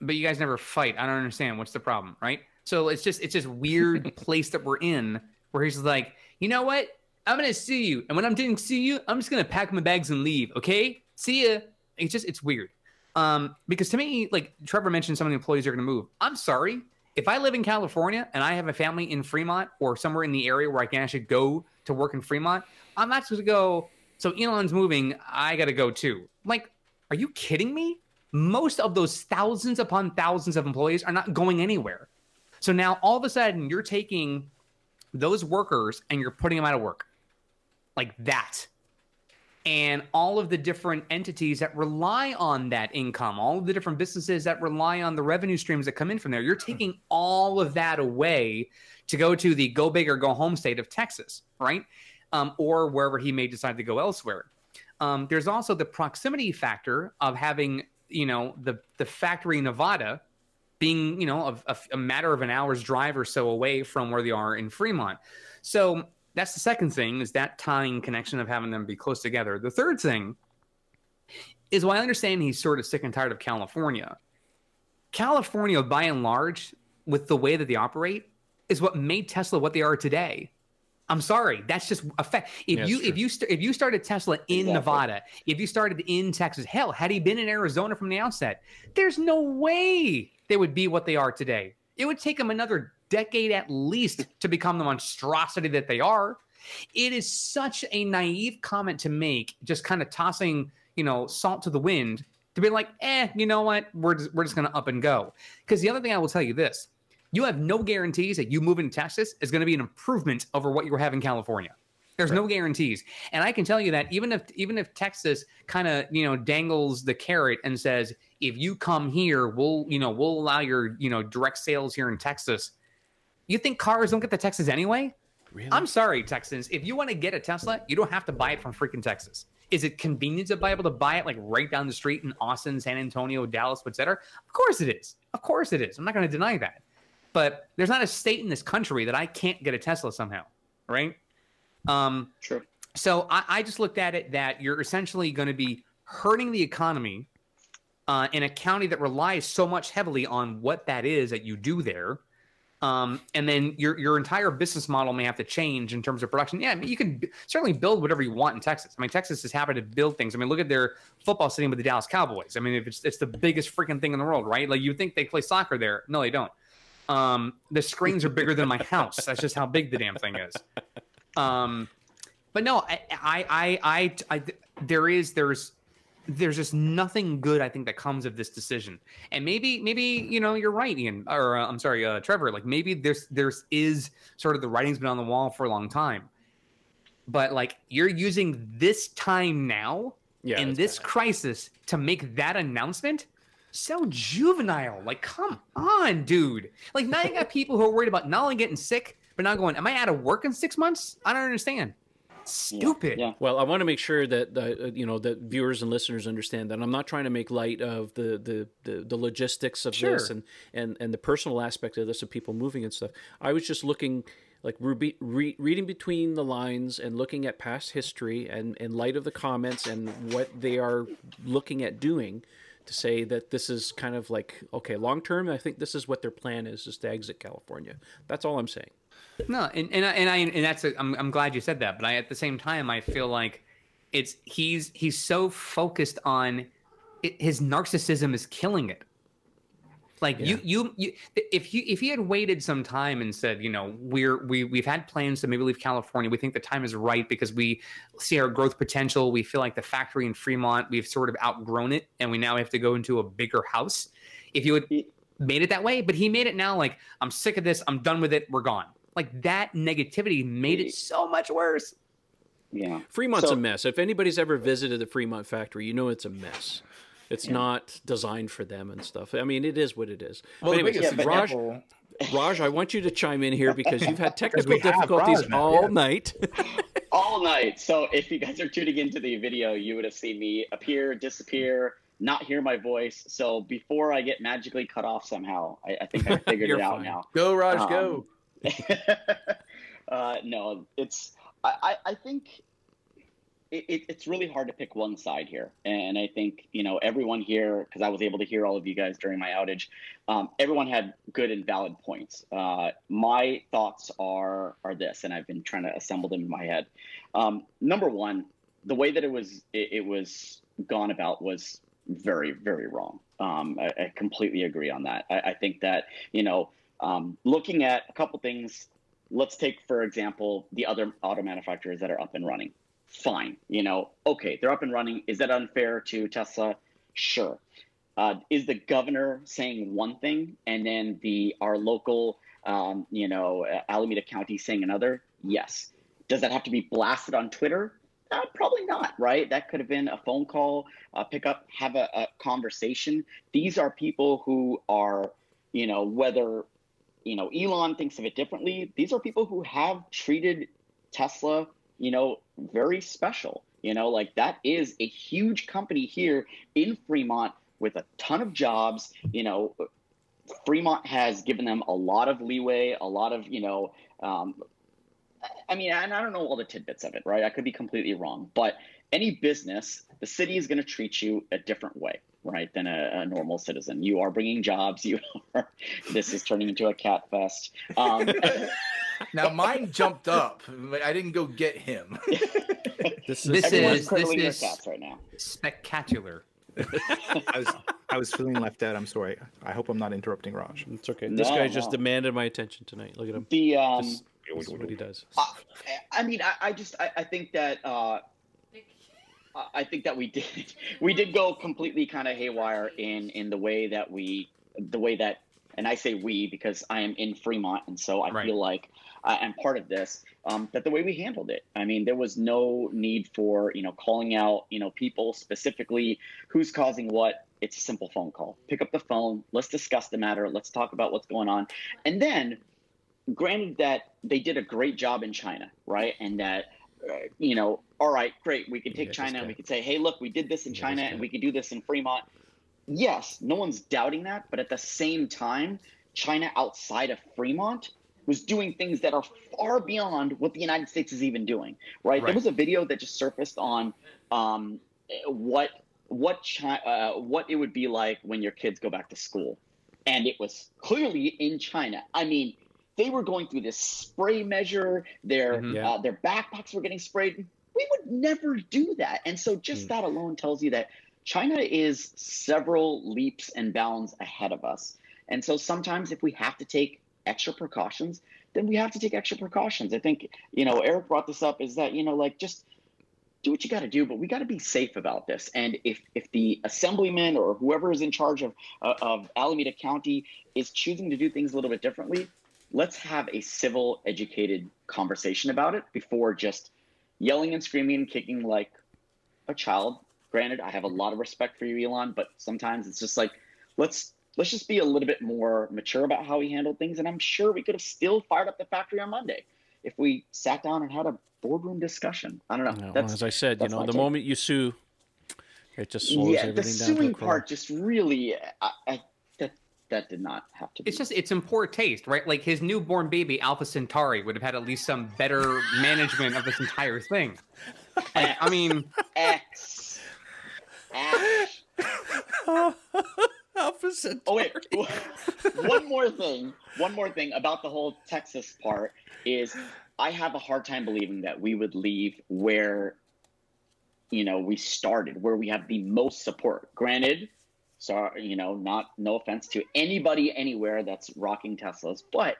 "But you guys never fight. I don't understand. What's the problem?" Right. So it's just it's this weird place that we're in where he's like, you know what? I'm gonna see you, and when I'm didn't see you, I'm just gonna pack my bags and leave. Okay, see ya. It's just it's weird, um, because to me, like Trevor mentioned, some of the employees are gonna move. I'm sorry, if I live in California and I have a family in Fremont or somewhere in the area where I can actually go to work in Fremont, I'm not supposed to go. So Elon's moving, I gotta go too. Like, are you kidding me? Most of those thousands upon thousands of employees are not going anywhere. So now all of a sudden you're taking those workers and you're putting them out of work like that. And all of the different entities that rely on that income, all of the different businesses that rely on the revenue streams that come in from there, you're taking all of that away to go to the go big or go home state of Texas, right? Um, or wherever he may decide to go elsewhere. Um, there's also the proximity factor of having, you know, the the factory Nevada being you know a, a, a matter of an hour's drive or so away from where they are in Fremont. So that's the second thing is that tying connection of having them be close together. The third thing is why I understand he's sort of sick and tired of California, California, by and large, with the way that they operate, is what made Tesla what they are today. I'm sorry, that's just a fact. If Yeah, you if you st- if you started Tesla in Exactly. Nevada, if you started in Texas, hell, had he been in Arizona from the outset, there's no way they would be what they are today. It would take them another decade at least to become the monstrosity that they are. It is such a naive comment to make, just kind of tossing, you know, salt to the wind to be like, eh, you know what? We're just, we're just going to up and go. Because the other thing I will tell you this you have no guarantees that you moving to Texas is going to be an improvement over what you have in California. There's no guarantees, and I can tell you that even if even if Texas kind of you know dangles the carrot and says if you come here, we'll you know we'll allow your you know direct sales here in Texas. You think cars don't get to Texas anyway? Really? I'm sorry, Texans. If you want to get a Tesla, you don't have to buy it from freaking Texas. Is it convenient to be able to buy it like right down the street in Austin, San Antonio, Dallas, etc.? Of course it is. Of course it is. I'm not going to deny that. But there's not a state in this country that I can't get a Tesla somehow, right? Um, True. so I, I just looked at it that you're essentially going to be hurting the economy uh, in a county that relies so much heavily on what that is that you do there. Um, and then your your entire business model may have to change in terms of production. Yeah, I mean, you can b- certainly build whatever you want in Texas. I mean, Texas is happy to build things. I mean, look at their football stadium with the Dallas Cowboys. I mean, if it's it's the biggest freaking thing in the world, right? Like you think they play soccer there? No, they don't. Um, the screens are bigger than my house. That's just how big the damn thing is. Um, but no, I, I, I, I, I, there is, there's, there's just nothing good I think that comes of this decision. And maybe, maybe you know, you're right, Ian, or uh, I'm sorry, uh, Trevor. Like maybe there's, there's is sort of the writing's been on the wall for a long time. But like you're using this time now yeah, in this bad. crisis to make that announcement so juvenile. Like, come on, dude. Like now you got people who are worried about not only getting sick, but now going, Am I out of work in six months? I don't understand. Stupid. Yeah. Well, I want to make sure that the, uh, you know that viewers and listeners understand that I'm not trying to make light of the the the, the logistics of this and, and and the personal aspect of this of people moving and stuff. I was just looking like re- re- reading between the lines and looking at past history and in light of the comments and what they are looking at doing to say that this is kind of like okay long term i think this is what their plan is is to exit california that's all i'm saying No, and and I, and I and that's a, I'm I'm glad you said that, but I at the same time I feel like it's he's he's so focused on it, his narcissism is killing it. Like you, you, you, if you, if he had waited some time and said, you know, we're we we've had plans to maybe leave California. We think the time is right because we see our growth potential. We feel like the factory in Fremont, we've sort of outgrown it, and we now have to go into a bigger house. If you had made it that way, but he made it now like I'm sick of this. I'm done with it. We're gone. Like that negativity made it so much worse. Yeah. Fremont's So- a mess. If anybody's ever visited the Fremont factory, you know it's a mess. It's not designed for them and stuff. I mean, it is what it is. Well, but the anyways, biggest Raj, example- Raj, I want you to chime in here because you've had technical difficulties Raj all yeah. night. all night. So if you guys are tuning into the video, you would have seen me appear, disappear, not hear my voice. So before I get magically cut off somehow, I, I think I figured it out fine. now. Go, Raj, Um, go. uh, no, it's I, I, think it, it, it's really hard to pick one side here, and I think you know everyone here because I was able to hear all of you guys during my outage. Um, everyone had good and valid points. Uh, my thoughts are are this, and I've been trying to assemble them in my head. Um, number one, the way that it was it, it was gone about was very very wrong. Um, I, I completely agree on that. I, I think that you know um, looking at a couple things let's take for example the other auto manufacturers that are up and running. Fine you know okay they're up and running. Is that unfair to tesla? Sure. Uh, is the governor saying one thing and then the our local um, you know alameda county saying another? Yes. Does that have to be blasted on twitter? Uh, probably not right? That could have been a phone call uh, pick up have a, a conversation. These are people who are you know whether you know Elon thinks of it differently. These are people who have treated Tesla, you know, very special. You know, like that is a huge company here in Fremont with a ton of jobs. You know, Fremont has given them a lot of leeway, a lot of you know. Um, I mean, and I don't know all the tidbits of it, right? I could be completely wrong, but any business, the city is going to treat you a different way, right, than a, a, normal citizen. You are bringing jobs. You are. This is turning into a cat fest. Um, now mine jumped up. But I didn't go get him. this is this is, this is cats right now. Spectacular. I was I was feeling left out. I'm sorry. I hope I'm not interrupting Raj. It's okay. No, this guy no. just demanded my attention tonight. Look at him. The um, this, this what he does. Uh, I mean, I, I just I, I, think that uh, I think that we did we did go completely kind of haywire in in the way that we the way that and I say we because I am in Fremont and so I right. feel like I am part of this um, that the way we handled it. I mean there was no need for you know calling out you know people specifically who's causing what. It's a simple phone call. Pick up the phone. Let's discuss the matter. Let's talk about what's going on. And then granted that they did a great job in China right? And that uh, you know, all right, great, we can take yeah, China and we could say, hey, look, we did this in yeah, China and we could do this in Fremont. Yes, no one's doubting that, but at the same time, China outside of Fremont was doing things that are far beyond what the United States is even doing. Right? right. There was a video that just surfaced on um, what what China, uh, what it would be like when your kids go back to school, and it was clearly in China. I mean, they were going through this spray measure. Their mm-hmm, yeah. uh, their backpacks were getting sprayed. We would never do that. And so just mm. that alone tells you that China is several leaps and bounds ahead of us. And so sometimes if we have to take extra precautions, then we have to take extra precautions. I think, you know, Eric brought this up is that, you know, like just do what you got to do, but we got to be safe about this. And if if the assemblyman or whoever is in charge of uh, of Alameda County is choosing to do things a little bit differently, let's have a civil, educated conversation about it before just yelling and screaming and kicking like a child. Granted, I have a lot of respect for you, Elon, but sometimes it's just like let's let's just be a little bit more mature about how we handle things. And I'm sure we could have still fired up the factory on Monday if we sat down and had a boardroom discussion. I don't know. well, as I said, you know, the take. moment you sue, it just slows yeah, everything the suing part just really, I, I that did not have to be. It's just it's in poor taste, right? Like his newborn baby Alpha Centauri would have had at least some better management of this entire thing. Like, I mean, X. X. Alpha Centauri. Oh wait, one more thing. One more thing about the whole Texas part is I have a hard time believing that we would leave where you know we started, where we have the most support. Granted, so, you know, not no offense to anybody anywhere that's rocking Teslas, but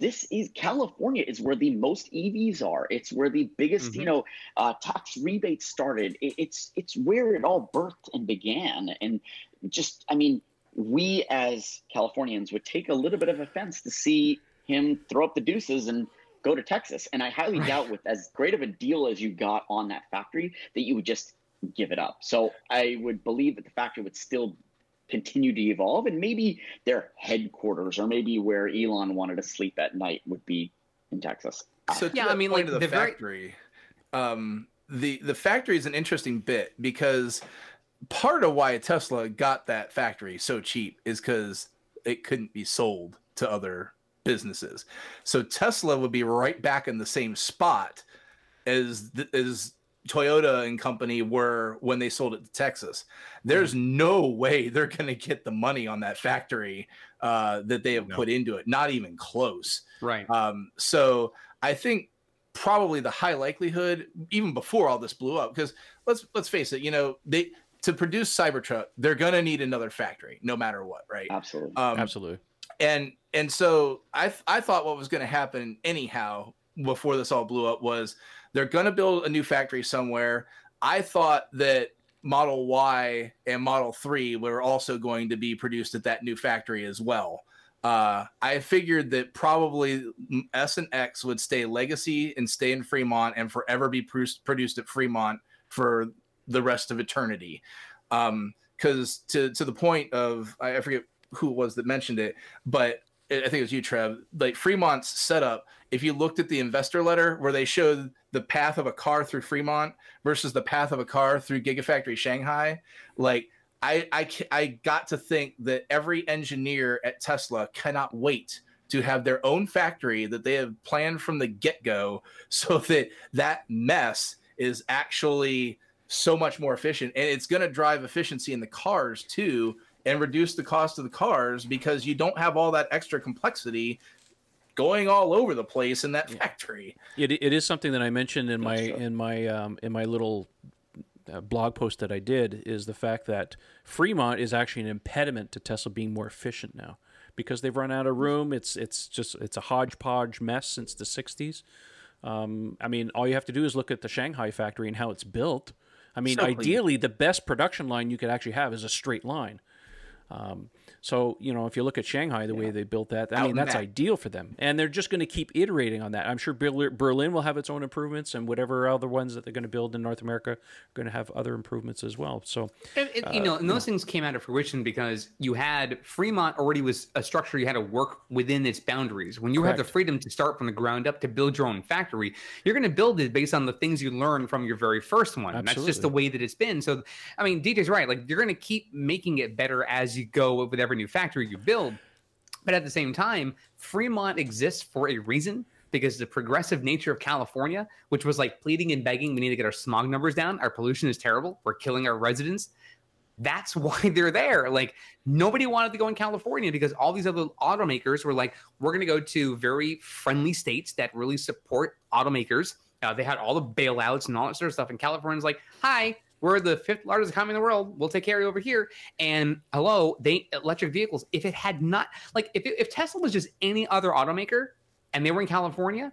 this is California is where the most EVs are. It's where the biggest, mm-hmm. you know, uh, tax rebates started. It, it's it's where it all birthed and began. And just, I mean, we as Californians would take a little bit of offense to see him throw up the deuces and go to Texas. And I highly doubt, with as great of a deal as you got on that factory, that you would just give it up. So I would believe that the factory would still continue to evolve and maybe their headquarters or maybe where Elon wanted to sleep at night would be in Texas. So yeah, I mean like the, the factory very... um the the factory is an interesting bit because part of why Tesla got that factory so cheap is cuz it couldn't be sold to other businesses. So Tesla would be right back in the same spot as as Toyota and company were when they sold it to Texas. There's mm. no way they're going to get the money on that factory uh, that they have no. put into it. Not even close. Right. Um, so I think probably the high likelihood, even before all this blew up, because let's let's face it, you know they to produce Cybertruck, they're going to need another factory, no matter what. Right. Absolutely. Um, Absolutely. And and so I I thought what was going to happen anyhow before this all blew up was they're going to build a new factory somewhere. I thought that Model Y and Model 3 were also going to be produced at that new factory as well. Uh, I figured that probably S and X would stay legacy and stay in Fremont and forever be produced at Fremont for the rest of eternity. Because um, to to the point of I forget who it was that mentioned it, but I think it was you, Trev. Like Fremont's setup. If you looked at the investor letter where they showed the path of a car through Fremont versus the path of a car through Gigafactory Shanghai, like I, I I got to think that every engineer at Tesla cannot wait to have their own factory that they have planned from the get-go so that that mess is actually so much more efficient. And it's going to drive efficiency in the cars too and reduce the cost of the cars because you don't have all that extra complexity going all over the place in that factory. It, it is something that I mentioned in my in my um, in my little uh, blog post that I did is the fact that Fremont is actually an impediment to Tesla being more efficient now because they've run out of room. It's it's just it's a hodgepodge mess since the '60s. Um, I mean, all you have to do is look at the Shanghai factory and how it's built. I mean, so ideally, the best production line you could actually have is a straight line. Um, so you know, if you look at Shanghai, the yeah. way they built that, I Out mean, that's that. ideal for them, and they're just going to keep iterating on that. I'm sure Berlin will have its own improvements, and whatever other ones that they're going to build in North America are going to have other improvements as well. So, and, and, uh, you know, and those you things came out of fruition because you had Fremont already was a structure you had to work within its boundaries. When you Correct. have the freedom to start from the ground up to build your own factory, you're going to build it based on the things you learn from your very first one. And that's just the way that it's been. So, I mean, DJ's right. Like you're going to keep making it better as you go with every new factory you build. But at the same time, Fremont exists for a reason because the progressive nature of California, which was like pleading and begging, we need to get our smog numbers down. Our pollution is terrible. We're killing our residents. That's why they're there. Like nobody wanted to go in California because all these other automakers were like, we're going to go to very friendly states that really support automakers. Uh, they had all the bailouts and all that sort of stuff. And California's like, hi, we're the fifth largest economy in the world. We'll take care of you over here. And hello, they electric vehicles. If it had not like if if Tesla was just any other automaker and they were in California,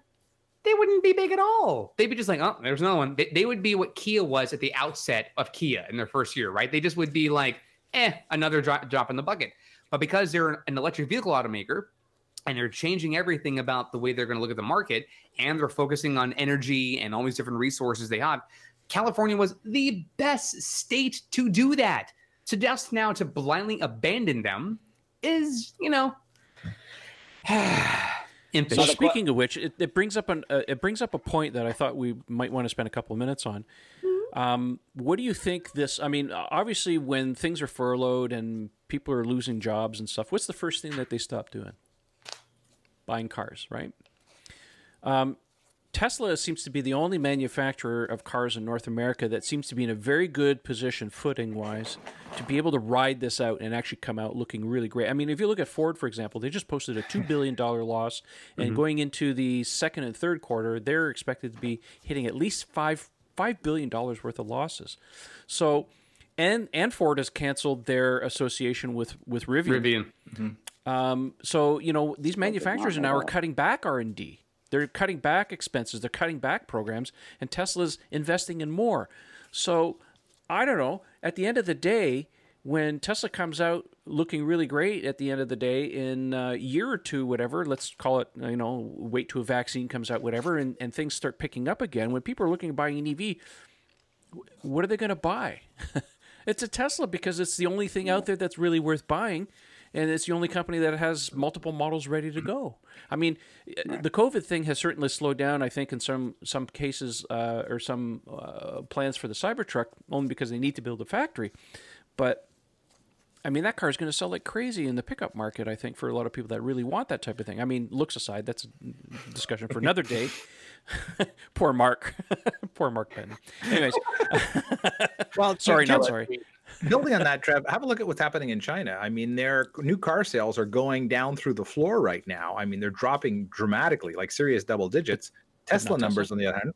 they wouldn't be big at all. They'd be just like, oh, there's no one. They, they would be what Kia was at the outset of Kia in their first year, right? They just would be like, eh, another drop, drop in the bucket. But because they're an electric vehicle automaker, and they're changing everything about the way they're going to look at the market and they're focusing on energy and all these different resources they have California was the best state to do that. To just now to blindly abandon them is, you know, So speaking of which, it, it brings up an uh, it brings up a point that I thought we might want to spend a couple of minutes on. Mm-hmm. Um, what do you think this? I mean, obviously, when things are furloughed and people are losing jobs and stuff, what's the first thing that they stop doing? Buying cars, right? Um, Tesla seems to be the only manufacturer of cars in North America that seems to be in a very good position, footing wise, to be able to ride this out and actually come out looking really great. I mean, if you look at Ford, for example, they just posted a $2 billion loss, and mm-hmm. going into the second and third quarter, they're expected to be hitting at least five $5 billion worth of losses. So, and and Ford has canceled their association with with Rivian. Rivian. Mm-hmm. Um, so you know these manufacturers are now are cutting back R and D. They're cutting back expenses, they're cutting back programs, and Tesla's investing in more. So I don't know. At the end of the day, when Tesla comes out looking really great at the end of the day in a year or two, whatever, let's call it, you know, wait till a vaccine comes out, whatever, and, and things start picking up again, when people are looking at buying an EV, what are they going to buy? it's a Tesla because it's the only thing out there that's really worth buying and it's the only company that has multiple models ready to go. I mean, the COVID thing has certainly slowed down. I think in some some cases uh, or some uh, plans for the Cybertruck only because they need to build a factory, but. I mean, that car is going to sell like crazy in the pickup market, I think, for a lot of people that really want that type of thing. I mean, looks aside, that's a discussion for another day. Poor Mark. Poor Mark Penn. Anyways. well, sorry, not sorry building on that, Trev, have a look at what's happening in China. I mean, their new car sales are going down through the floor right now. I mean, they're dropping dramatically, like serious double digits. Tesla numbers, on the other hand,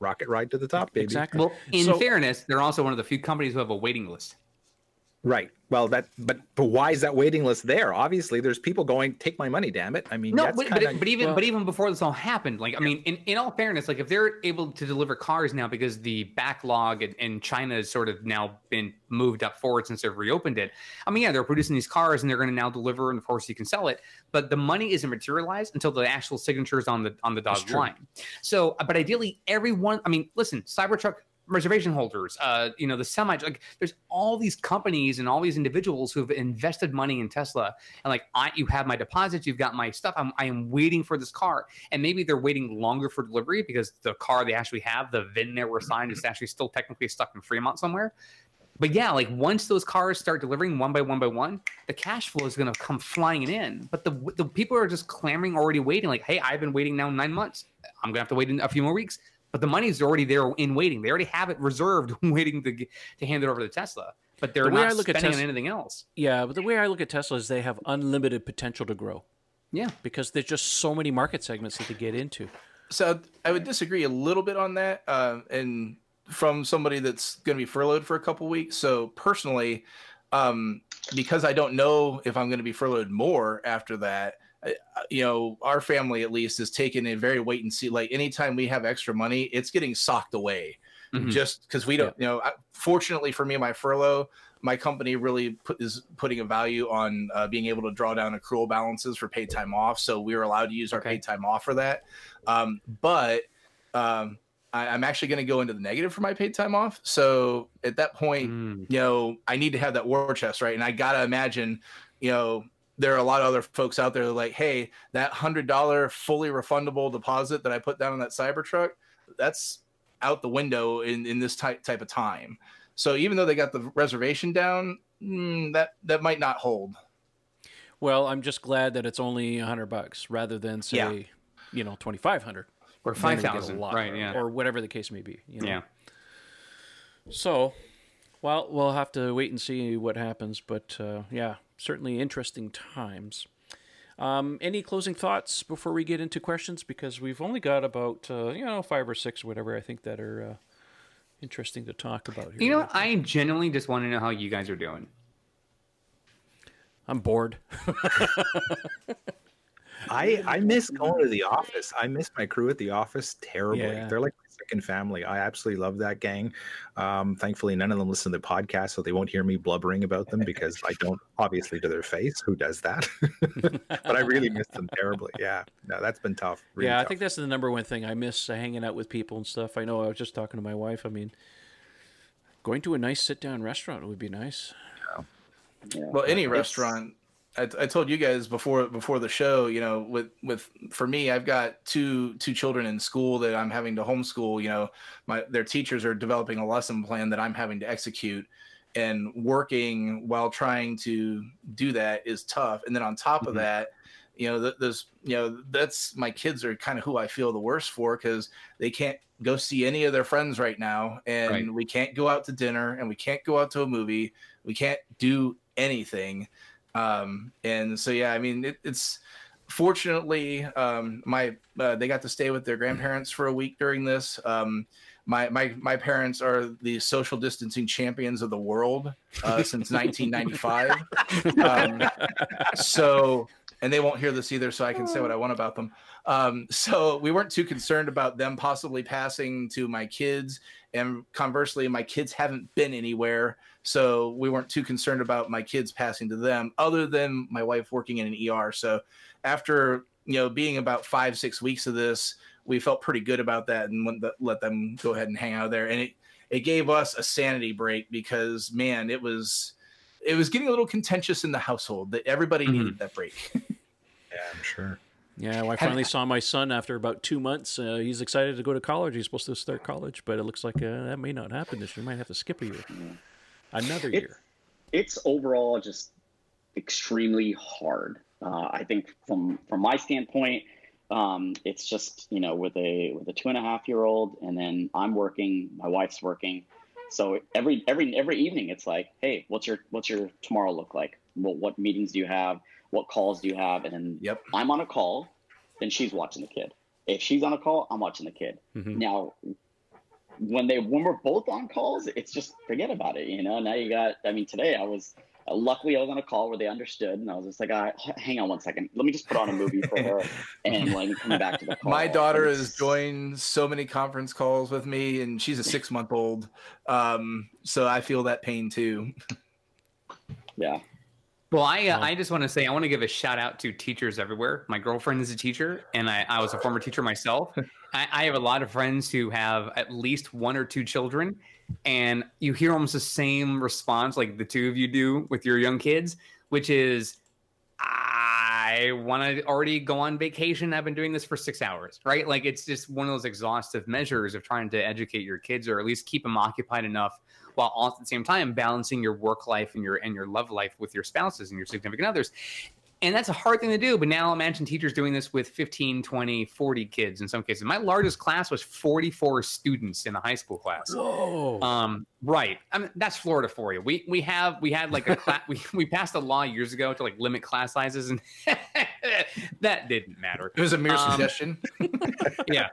rocket ride to the top, baby. Exactly. Well, in so, fairness, they're also one of the few companies who have a waiting list. Right. Well, that but but why is that waiting list there? Obviously, there's people going, take my money, damn it. I mean, no, but, kinda, but, but, even well, but even before this all happened, like I mean, in, in all fairness, like if they're able to deliver cars now because the backlog in, in China has sort of now been moved up forward since they've reopened it. I mean, yeah, they're producing these cars and they're going to now deliver, and of course you can sell it, but the money isn't materialized until the actual signature is on the on the dotted line. So, but ideally, everyone. I mean, listen, Cybertruck reservation holders, uh, you know, the semi, like there's all these companies and all these individuals who have invested money in Tesla. And like, I, you have my deposits, you've got my stuff. I'm, I am waiting for this car. And maybe they're waiting longer for delivery because the car they actually have, the VIN they were assigned is actually still technically stuck in Fremont somewhere. but yeah, like once those cars start delivering one by one by one, the cash flow is going to come flying in. But the the people are just clamoring, already waiting. Like, hey, I've been waiting now nine months. I'm gonna have to wait in a few more weeks. But the money's already there in waiting. They already have it reserved, waiting to to hand it over to Tesla. But they're The way not I look at spending Tesla- on anything else. Yeah, but the way I look at Tesla is they have unlimited potential to grow Yeah. because there's just so many market segments that they get into. So I would disagree a little bit on that, uh, and from somebody that's going to be furloughed for a couple weeks. So personally, um, because I don't know if I'm going to be furloughed more after that, I- you know, our family at least is taking a very wait and see. Like anytime we have extra money, it's getting socked away, Mhm. just because we don't. You know, fortunately for me, my furlough. My company really put, is putting a value on uh, being able to draw down accrual balances for paid time off. So we were allowed to use our Okay. paid time off for that. Um, but um, I, I'm actually going to go into the negative for my paid time off. So at that point, Mm. you know, I need to have that war chest, right? And I got to imagine, you know, there are a lot of other folks out there that are like, hey, that hundred dollar fully refundable deposit that I put down on that Cybertruck, that's out the window in, in this type type of time. So even though they got the reservation down, mm, that that might not hold. Well, I'm just glad that it's only a hundred bucks rather than say, Yeah. you know, twenty five hundred Or five thousand. Right. Yeah. or whatever the case may be. You know? yeah. So, well, we'll have to wait and see what happens. But uh, yeah, certainly interesting times. Um, any closing thoughts before we get into questions? Because we've only got about uh, you know five or six, or whatever I think that are uh, interesting to talk about here. You know. I genuinely just want to know how you guys are doing. I'm bored. I I miss going to the office. I miss my crew at the office terribly. Yeah. They're like my family. I absolutely love that gang. Um, thankfully, none of them listen to the podcast, so they won't hear me blubbering about them because I don't obviously to their face. Who does that? but I really miss them terribly. Yeah, no, that's been tough. really yeah, I tough. think that's the number one thing. I miss uh, hanging out with people and stuff. I know I was just talking to my wife. I mean, going to a nice sit down restaurant would be nice. Yeah. Well, any restaurant. I, I told you guys before before the show. You know, with with for me, I've got two two children in school that I'm having to homeschool. You know, my their teachers are developing a lesson plan that I'm having to execute, and working while trying to do that is tough. And then on top of Mhm. that, you know, th- those you know that's my kids are kind of who I feel the worst for because they can't go see any of their friends right now, and Right. we can't go out to dinner, and we can't go out to a movie, we can't do anything um and so yeah i mean it, it's fortunately um my uh, they got to stay with their grandparents for a week during this. Um my my my parents are the social distancing champions of the world uh, since 1995 um, so and they won't hear this either so i can say what i want about them. Um, so we weren't too concerned about them possibly passing to my kids. And conversely my kids haven't been anywhere so we weren't too concerned about my kids passing to them other than my wife working in an er so after you know being about five six weeks of this we felt pretty good about that and went let them go ahead and hang out there and it it gave us a sanity break because man it was it was getting a little contentious in the household that everybody Mhm. needed that break yeah, I'm sure. Yeah, well, I finally saw my son after about two months. Uh, he's excited to go to college. He's supposed to start college, but it looks like uh, that may not happen this year. Might have to skip a year, another It's- year. it's overall just extremely hard. Uh, I think from from my standpoint, um, it's just you know with a with a two and a half year old, and then I'm working, my wife's working, so every every every evening it's like, hey, what's your what's your tomorrow look like? What what meetings do you have? What calls do you have? And then Yep. I'm on a call, then she's watching the kid. If she's on a call, I'm watching the kid. Mhm. Now, when they when we're both on calls, it's just forget about it. You know. Now you got. I mean, today I was. Uh, luckily, I was on a call where they understood, and I was just like, "Ah, h- "Hang on one second. Let me just put on a movie for her, and like come back to the call." my daughter And has joined so many conference calls with me and she's a six month old um, so i feel that pain too Yeah. Well, I uh, I just want to say I want to give a shout out to teachers everywhere. My girlfriend is a teacher, and I, I was a former teacher myself. I, I have a lot of friends who have at least one or two children, and you hear almost the same response like the two of you do with your young kids, which is, I want to already go on vacation. I've been doing this for six hours, right? Like it's just one of those exhaustive measures of trying to educate your kids or at least keep them occupied enough while all at the same time balancing your work life and your and your love life with your spouses and your significant others. And that's a hard thing to do but now imagine teachers doing this with 15 20 40 kids in some cases. My largest class was 44 students in a high school class. Whoa. um, right. I mean that's florida for you. We we have we had like a class we, we passed a law years ago to like limit class sizes and that didn't matter It was a mere Um, suggestion. yeah.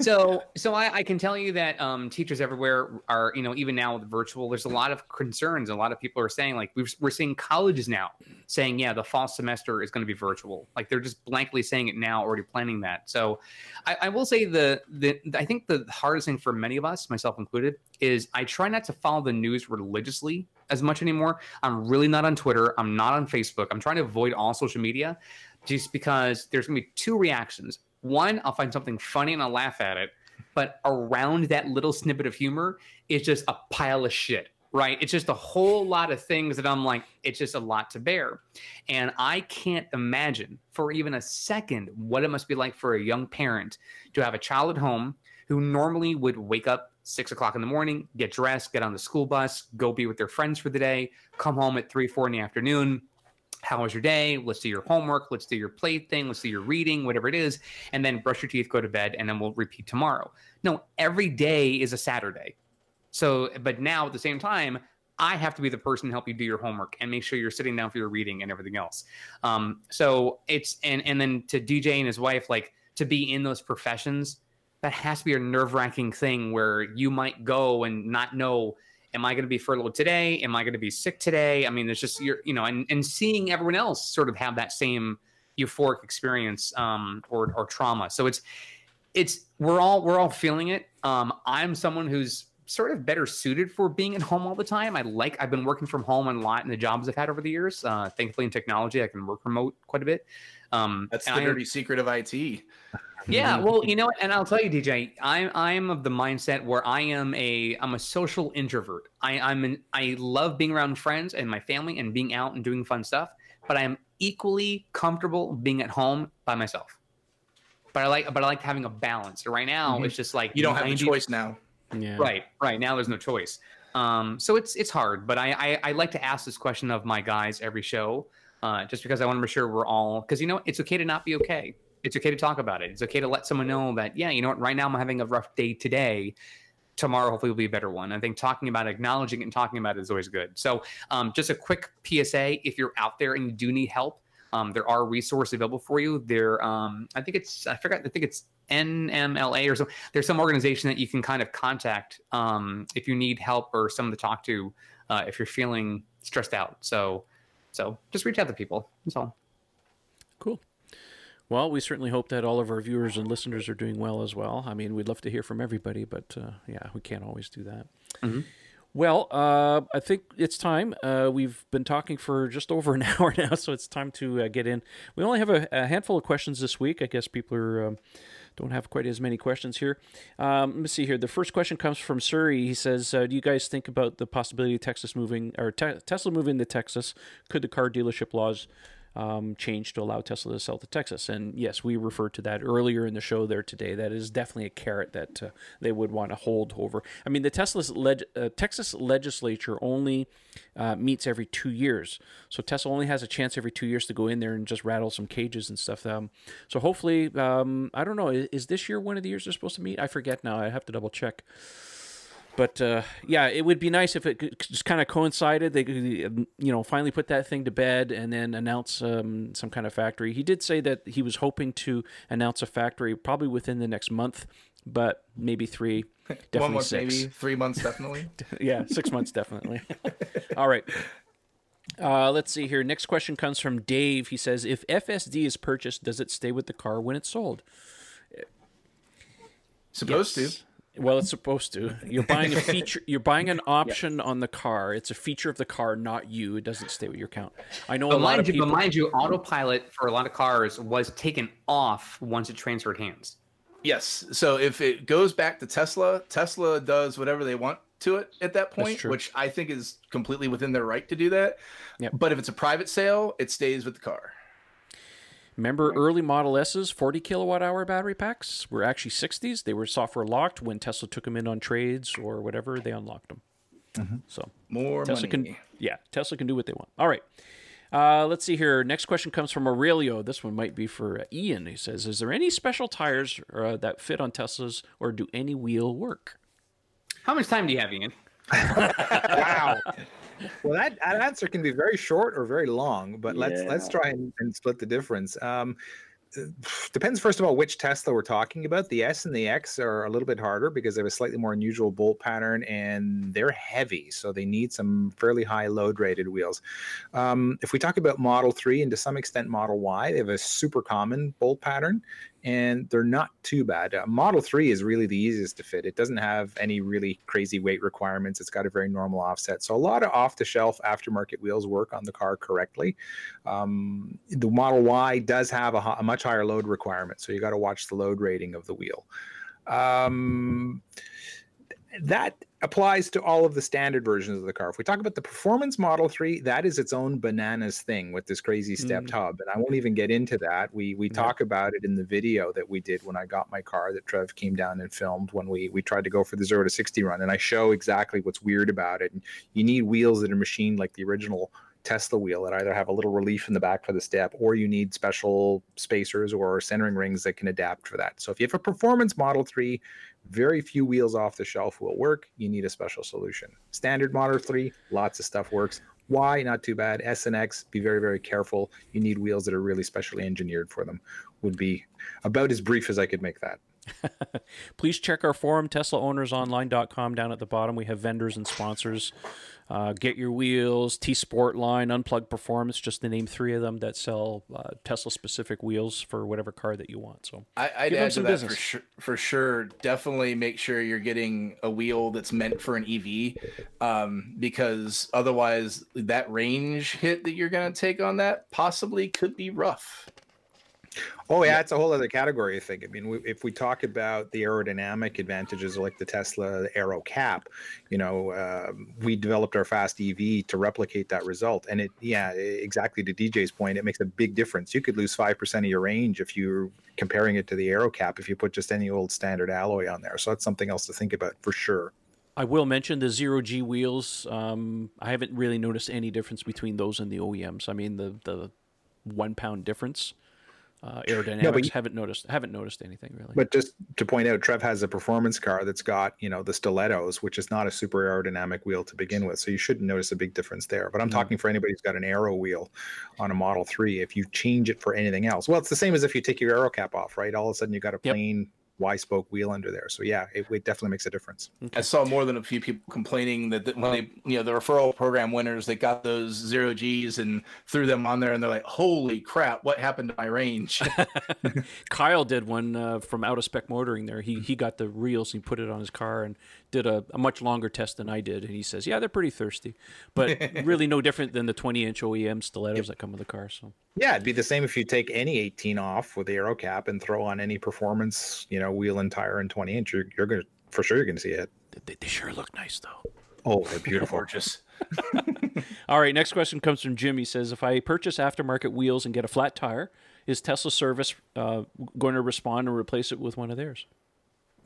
So so I, I can tell you that um, teachers everywhere are you know even now with virtual, there's a lot of concerns. A lot of people are saying like we've, we're seeing colleges now saying yeah the fall semester is going to be virtual. Like they're just blankly saying it now, already planning that. So I, I will say the the I think the hardest thing for many of us, myself included, is I try not to follow the news religiously as much anymore. I'm really not on Twitter. I'm not on Facebook. I'm trying to avoid all social media just because there's going to be two reactions. One, I'll find something funny and I'll laugh at it. But around that little snippet of humor is just a pile of shit, right? It's just a whole lot of things that I'm like, it's just a lot to bear. And I can't imagine for even a second what it must be like for a young parent to have a child at home who normally would wake up six o'clock in the morning, get dressed, get on the school bus, go be with their friends for the day, come home at three, four in the afternoon, how was your day? Let's do your homework. Let's do your play thing. Let's do your reading, whatever it is. And then brush your teeth, go to bed, and then we'll repeat tomorrow. No, every day is a Saturday. So, but now at the same time, I have to be the person to help you do your homework and make sure you're sitting down for your reading and everything else. Um, so it's, and, and then to DJ and his wife, like to be in those professions, that has to be a nerve wracking thing where you might go and not know am I going to be furloughed today? Am I going to be sick today? I mean, there's just you're you know, and and seeing everyone else sort of have that same euphoric experience um, or or trauma. So it's it's we're all we're all feeling it. Um, I'm someone who's sort of better suited for being at home all the time. I like I've been working from home a lot in the jobs I've had over the years. Uh, thankfully, in technology, I can work remote quite a bit. Um, That's the I- dirty secret of IT. Yeah, Mm-hmm. well, you know, and I'll tell you, DJ, I'm I'm of the mindset where I am a I'm a social introvert. I I'm an, I love being around friends and my family and being out and doing fun stuff, but I am equally comfortable being at home by myself. But I like but I like having a balance. Right now, Mhm. it's just like You don't have the 90 choice now. yeah. Right, right. Now there's no choice. Um, so it's it's hard, but I, I I like to ask this question of my guys every show, uh, just because I want to make sure we're all because you know it's okay to not be okay. It's okay to talk about it. It's okay to let someone know that yeah, you know what, right now I'm having a rough day today. Tomorrow hopefully will be a better one. I think talking about it, acknowledging it and talking about it is always good. So um, just a quick PSA: if you're out there and you do need help, um, there are resources available for you. There, um, I think it's I forgot. I think it's NMLA or something there's some organization that you can kind of contact um, if you need help or someone to talk to uh, if you're feeling stressed out. So, so just reach out to people. That's all. Cool. Well, we certainly hope that all of our viewers and listeners are doing well as well. I mean, we'd love to hear from everybody, but uh, yeah, we can't always do that. Mhm. Well, uh, I think it's time. Uh, we've been talking for just over an hour now, so it's time to uh, get in. We only have a, a handful of questions this week. I guess people are. Um, don't have quite as many questions here. Um, let me see here. The first question comes from Surrey. He says, uh, "Do you guys think about the possibility of Texas moving or te- Tesla moving to Texas? Could the car dealership laws um, change to allow Tesla to sell to Texas?" And yes, we referred to that earlier in the show there today. That is definitely a carrot that uh, they would want to hold over. I mean, the Tesla's leg- uh, Texas legislature only uh, meets every two years, so Tesla only has a chance every two years to go in there and just rattle some cages and stuff. Um, so hopefully, um, I don't know. Is, is this year one of the years they're supposed to meet? I forget now. I have to double check. But uh, yeah, it would be nice if it just kind of coincided. They could, um, you know, finally put that thing to bed and then announce um, some kind of factory. He did say that he was hoping to announce a factory probably within the next month, but maybe three, definitely One month, six. maybe three months, definitely. yeah, six months definitely. All right. Uh, let's see here. Next question comes from Dave. He says, "If FSD is purchased, does it stay with the car when it's sold?" Supposed Yes. to. Well, it's supposed to. You're buying a feature. You're buying an option on the car. It's a feature of the car, not you. It doesn't stay with your account. I know a But lot mind, of you, people. but mind you, autopilot for a lot of cars was taken off once it transferred hands. Yes. So if it goes back to Tesla, Tesla does whatever they want to it at that point, which I think is completely within their right to do that. Yep. But if it's a private sale, it stays with the car. Remember early Model S's 40 kilowatt hour battery packs were actually 60s. They were software locked. When Tesla took them in on trades or whatever, they unlocked them. So More Tesla money. can, yeah, Tesla can do what they want. All right. Uh, let's see here. Next question comes from Aurelio. This one might be for uh, Ian. He says, "Is there any special tires uh, that fit on Teslas, or do any wheel work?" How much time do you have, Ian? wow. Well, that, that answer can be very short or very long, but let's let's try and, and split the difference. Um, uh, depends first of all which Tesla we're talking about. The S and the X are a little bit harder because they have a slightly more unusual bolt pattern and they're heavy, so they need some fairly high load rated wheels. Um, if we talk about Model 3 and to some extent Model Y, they have a super common bolt pattern and they're not too bad. Uh, Model 3 is really the easiest to fit. It doesn't have any really crazy weight requirements. It's got a very normal offset. So a lot of off the shelf aftermarket wheels work on the car correctly. Um, the Model Y does have a, a much higher load requirement. So you got to watch the load rating of the wheel. Um, that applies to all of the standard versions of the car. If we talk about the performance Model 3, that is its own bananas thing with this crazy stepped hub. Mm. And I won't even get into that. We we Yeah. talk about it in the video that we did when I got my car that Trev came down and filmed when we we tried to go for the 0 to 60 run and I show exactly what's weird about it. And you need wheels that are machined like the original Tesla wheel that either have a little relief in the back for the step or you need special spacers or centering rings that can adapt for that. So if you have a performance Model 3, very few wheels off the shelf will work. You need a special solution. Standard Model 3, lots of stuff works. Y, not too bad. S and X, be very, very careful. You need wheels that are really specially engineered for them. Would be about as brief as I could make that. Please check our forum, TeslaOwnersOnline.com. Down at the bottom, we have vendors and sponsors. Uh, Get Your Wheels, T Sport Line, Unplugged Performance, just to name three of them that sell uh, Tesla specific wheels for whatever car that you want. So I, I'd Give them add to some that business. for sure. For sure, definitely make sure you're getting a wheel that's meant for an EV, um, because otherwise, that range hit that you're going to take on that possibly could be rough. Oh yeah, it's a whole other category. I think. I mean, we, if we talk about the aerodynamic advantages, like the Tesla Aero Cap, you know, um we developed our fast EV to replicate that result, and it, yeah, exactly to DJ's point, it makes a big difference. You could lose five percent of your range if you're comparing it to the Aero Cap if you put just any old standard alloy on there. So that's something else to think about for sure. I will mention the zero G wheels. Um, I haven't really noticed any difference between those and the OEMs. I mean, the the one pound difference. Uh, aerodynamics you- haven't noticed haven't noticed anything really. But just to point out, Trev has a performance car that's got, you know, the stilettos, which is not a super aerodynamic wheel to begin with. So you shouldn't notice a big difference there. But I'm Mm. talking for anybody who's got an aero wheel on a Model 3. If you change it for anything else, well, it's the same as if you take your aero cap off, right? All of a sudden you got a Yep. Plain Y spoke wheel under there. So yeah, it, it definitely makes a difference. I saw more than a few people complaining that, that when they, you know, the referral program winners, they got those zero Gs and threw them on there, and they're like, "Holy crap! What happened to my range?" Kyle did one uh, from Out of Spec Motoring. There, he he got the reels. He put it on his car and did a, a much longer test than I did. And he says, "Yeah, they're pretty thirsty, but really no different than the 20 inch OEM stilettos that come with the car." So Yeah, it'd be the same if you take any 18 off with the aero cap and throw on any performance, you know, wheel and tire and 20 inch. You're, you're going to, for sure, you're going to see it. they, they sure look nice though. Oh, they're beautiful. Gorgeous. All right, next question comes from Jim. He says, "If I purchase aftermarket wheels and get a flat tire, is Tesla service uh, going to respond and replace it with one of theirs?"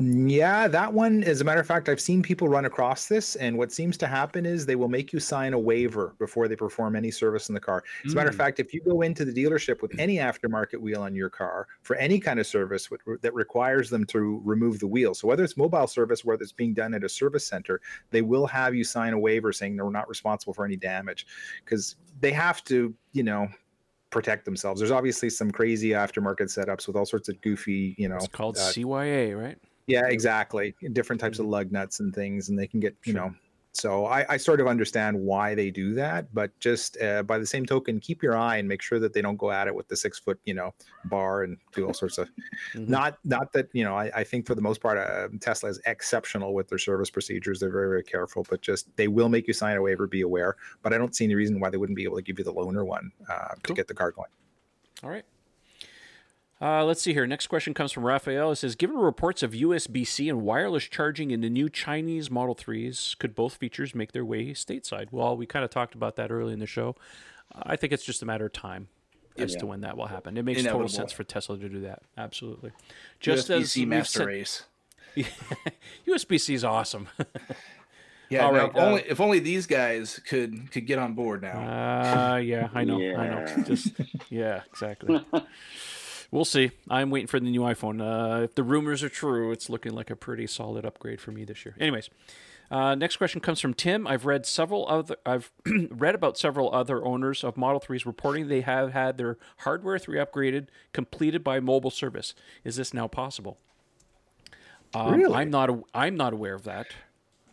Yeah, that one, as a matter of fact, I've seen people run across this, and what seems to happen is they will make you sign a waiver before they perform any service in the car. As a matter of Mm. fact, if you go into the dealership with any aftermarket wheel on your car for any kind of service that requires them to remove the wheel, so whether it's mobile service, whether it's being done at a service center, they will have you sign a waiver saying they're not responsible for any damage because they have to, you know, protect themselves. There's obviously some crazy aftermarket setups with all sorts of goofy, you know, It's called uh, CYA, right? Yeah, exactly. Different types of lug nuts and things, and they can get, you Mm-hmm. Sure. know. So I, I sort of understand why they do that, but just uh, by the same token, keep your eye and make sure that they don't go at it with the six foot, you know, bar and do all sorts of. Mhm. Not, not that you know. I, I think for the most part, uh, Tesla is exceptional with their service procedures. They're very, very careful, but just they will make you sign a waiver. Be aware. But I don't see any reason why they wouldn't be able to give you the loaner one uh, Cool. to get the car going. All right. Uh, let's see here. Next question comes from Raphael. It says, given reports of USB C and wireless charging in the new Chinese Model 3s, could both features make their way stateside? Well, we kind of talked about that early in the show. I think it's just a matter of time as Yeah. to when that will happen. It makes total sense for Tesla to do that. Absolutely. Just USB as C we've master said- race. USB C is awesome. Yeah, All now, right, if uh, only if only these guys could could get on board now. Uh, yeah, I know, I know. Just yeah, exactly. we'll see. I'm waiting for the new iPhone. Uh, if the rumors are true, it's looking like a pretty solid upgrade for me this year. Anyways, uh, next question comes from Tim. I've read several other. I've read about several other owners of Model 3s reporting they have had their hardware 3 upgraded completed by mobile service. Is this now possible? Um, Really? I'm not. I'm not aware of that.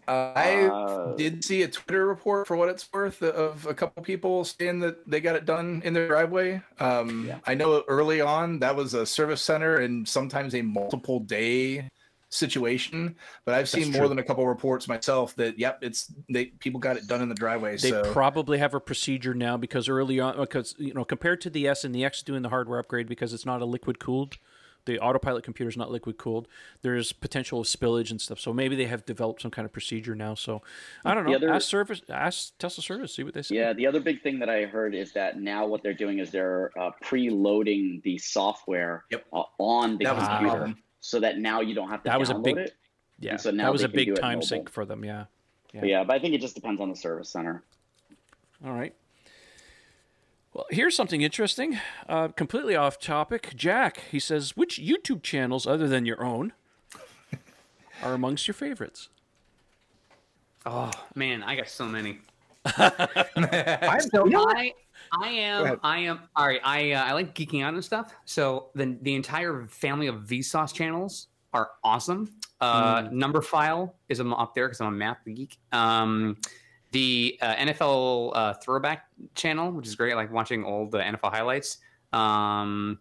I Uh, did see a Twitter report for what it's worth of a couple people saying that they got it done in their driveway. Um, Yeah. I know early on that was a service center and sometimes a multiple day situation, but I've seen That's more true. than a couple reports myself that yep, it's they people got it done in the driveway. They so probably have a procedure now because early on, because you know, compared to the S and the X doing the hardware upgrade because it's not a liquid cooled, the autopilot computer is not liquid cooled. There's potential of spillage and stuff. So maybe they have developed some kind of procedure now. So I don't know. Other- ask service, ask Tesla service, see what they say. Yeah, the other big thing that I heard is that now what they're doing is they're uh, preloading the software Yep. uh, on the That was the computer, so that now you don't have to That was a big- it. yeah. And so now that was a big time sink for them. Yeah. But yeah, but I think it just depends on the service center. All right. Well, here's something interesting. Uh, completely off topic. Jack, he says, which YouTube channels other than your own are amongst your favorites? Oh man, I got so many. I'm, So you know? I, I am, I am. All right, I, uh, I like geeking out and stuff. So the the entire family of Vsauce channels are awesome. Uh, Numberphile is I'm up there because I'm a math geek. Um, the uh, NFL uh, throwback channel, which is great. I like watching old uh, NFL highlights. Um,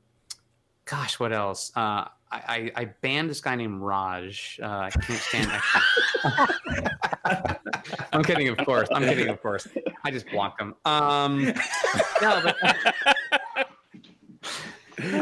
gosh, what else? Uh, I, I, I banned this guy named Raj. Uh, I can't stand. I'm kidding, of course. I'm kidding, of course. I just blocked him. Um, no, but,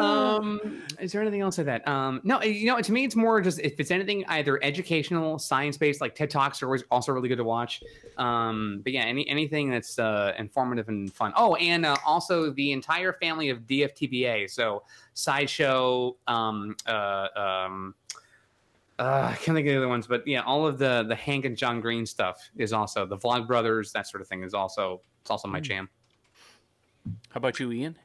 um, is there anything else like that? Um, no, you know, to me, it's more just if it's anything either educational, science based, like TED Talks are always also really good to watch. Um, but yeah, any anything that's uh, informative and fun. Oh, and uh, also the entire family of DFTBA. So SciShow. Um, uh, um, uh, I can't think of the other ones, but yeah, all of the the Hank and John Green stuff is also the Vlog Brothers, that sort of thing is also it's also my jam. How about you, Ian?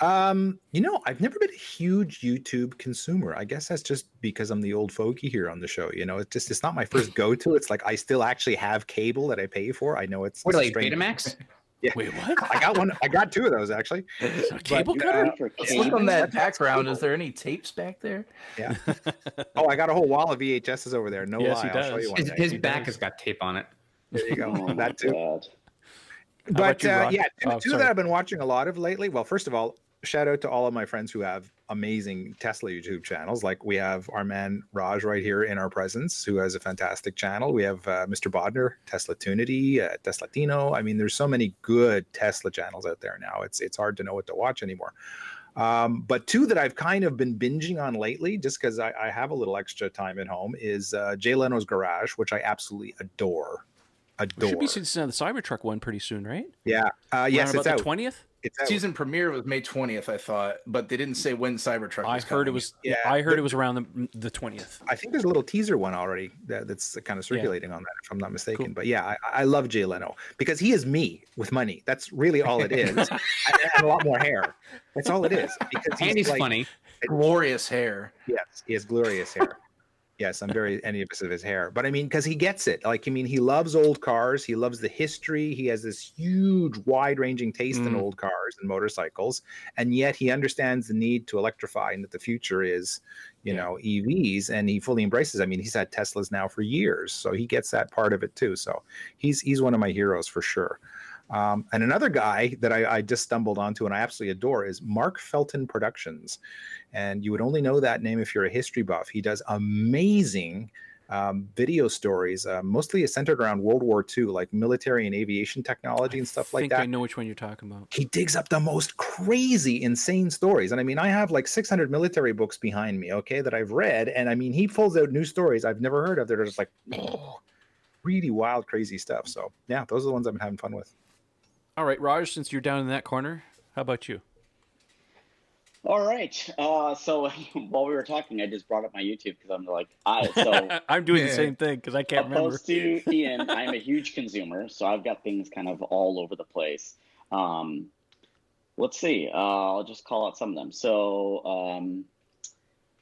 Um, you know, I've never been a huge YouTube consumer. I guess that's just because I'm the old fogey here on the show. You know, it's just it's not my first go-to. It's like I still actually have cable that I pay for. I know it's What are they, strange. Betamax? Wait, what? I got one. I got two of those actually. A cable But, cutter? For Let's look on that background. Is there any tapes back there? Yeah. oh, I got a whole wall of VHSs over there. No Yes, lie. he I'll show does. you one His, his he back does. has got tape on it. There you go. Oh my that too. God. but you, uh, yeah, two, Oh, two sorry. that I've been watching a lot of lately. Well, first of all, shout out to all of my friends who have amazing Tesla YouTube channels. Like we have our man Raj right here in our presence, who has a fantastic channel. We have uh, Mr. Bodner, Tesla Tunity, uh, Tesla Tino. I mean, there's so many good Tesla channels out there now. It's it's hard to know what to watch anymore. Um, but two that I've kind of been binging on lately, just because I, I have a little extra time at home, is uh, Jay Leno's Garage, which I absolutely adore. We Adore. should be seeing the Cybertruck one pretty soon, right? yeah. Uh, yes, Around about out. the twentieth. It's out. Season premiere was May 20th, I thought, but they didn't say when Cybertruck. I was heard it was. Yeah, I heard the- it was around the the twentieth. I think there's a little teaser one already that, that's kind of circulating on that, if I'm not mistaken. But yeah, I, I love Jay Leno because he is me with money. That's really all it is, and, and a lot more hair. That's all it is. Because And he's like- funny. glorious hair. Yes, he has glorious hair. Yes, I'm very envious of his hair. But I mean, because he gets it. Like, I mean, he loves old cars. He loves the history. He has this huge, wide ranging taste in Mm. old cars and motorcycles. And yet he understands the need to electrify and that the future is, you Yeah. know, EVs. And he fully embraces. I mean, he's had Teslas now for years. So he gets that part of it too. So he's he's one of my heroes for sure. Um, and another guy that I, I just stumbled onto and I absolutely adore is Mark Felton Productions. And you would only know that name if you're a history buff. He does amazing um, video stories, uh, mostly centered around World War II, like military and aviation technology and stuff I like think that I know which one you're talking about. he digs up the most crazy, insane stories. And I mean, I have like 600 military books behind me, okay, that I've read. And I mean, he pulls out new stories I've never heard of that are just like really wild, crazy stuff. So, yeah, those are the ones I've been having fun with. All right, Raj, since you're down in that corner, how about you? All right. Uh, so while we were talking, I just brought up my YouTube because I'm like, I so I'm doing the same thing because I can't remember. opposed to Ian, I'm a huge consumer, so I've got things kind of all over the place. Um, let's see. Uh, I'll just call out some of them. So, um,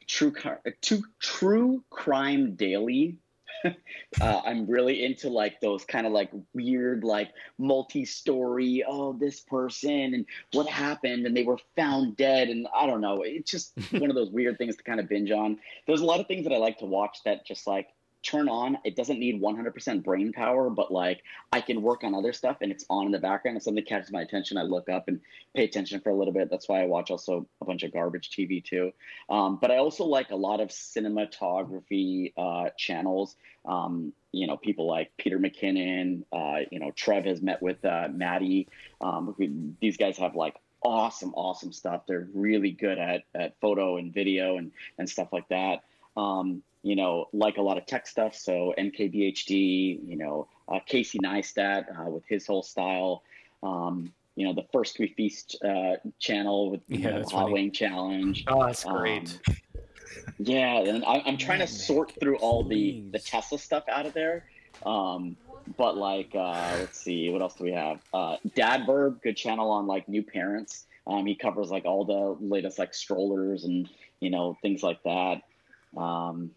true, Cri- to True Crime Daily. uh, I'm really into like those kind of like weird, like multi-story. Oh, this person and what happened, and they were found dead, and I don't know. It's just one of those weird things to kind of binge on. There's a lot of things that I like to watch that just like turn on. It doesn't need 100% brain power, but like I can work on other stuff and it's on in the background. If something catches my attention, I look up and pay attention for a little bit. That's why I watch also a bunch of garbage TV too. Um, but I also like a lot of cinematography uh, channels. Um, you know, people like Peter McKinnon. Uh, you know, Trev has met with uh, Maddie. Um, who, these guys have like awesome, awesome stuff. They're really good at, at photo and video and, and stuff like that. Um, you know, like a lot of tech stuff. So MKBHD, you know, uh, Casey Neistat uh, with his whole style. Um, you know, the First We Feast uh, channel with you Yeah, know, the Hot funny. Wing Challenge. Oh, that's Um, great. yeah, and I, I'm trying to sort through all the the. Tesla stuff out of there. Um, but like, uh, let's see, what else do we have? Uh, Dadverb, good channel on like new parents. Um, he covers like all the latest like strollers and you know things like that. Um,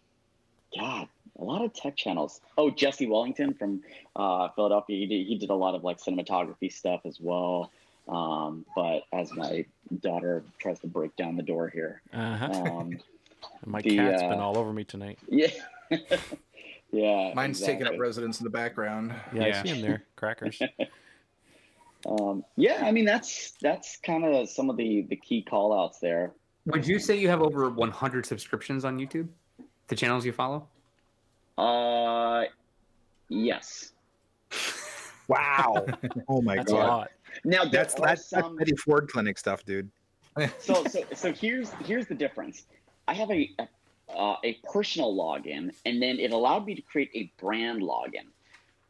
God, a lot of tech channels. Oh, Jesse Wellington from uh, Philadelphia. He did, he did a lot of like cinematography stuff as well. Um, but as my daughter tries to break down the door here, Uh-huh. um, My the, cat's been uh, all over me tonight. yeah. yeah. Mine's taking up residence in the background. Yeah, Yeah. I see him there. Crackers. Um, yeah, I mean that's that's kind of some of the the key call outs there. Would you say you have over 100 subscriptions on YouTube? The channels you follow? Uh yes. Wow. Oh my That's a god. lot. Now That's that's, that's some Betty Ford clinic stuff, dude. so so so here's here's the difference. I have a a, uh, a personal login, and then it allowed me to create a brand login.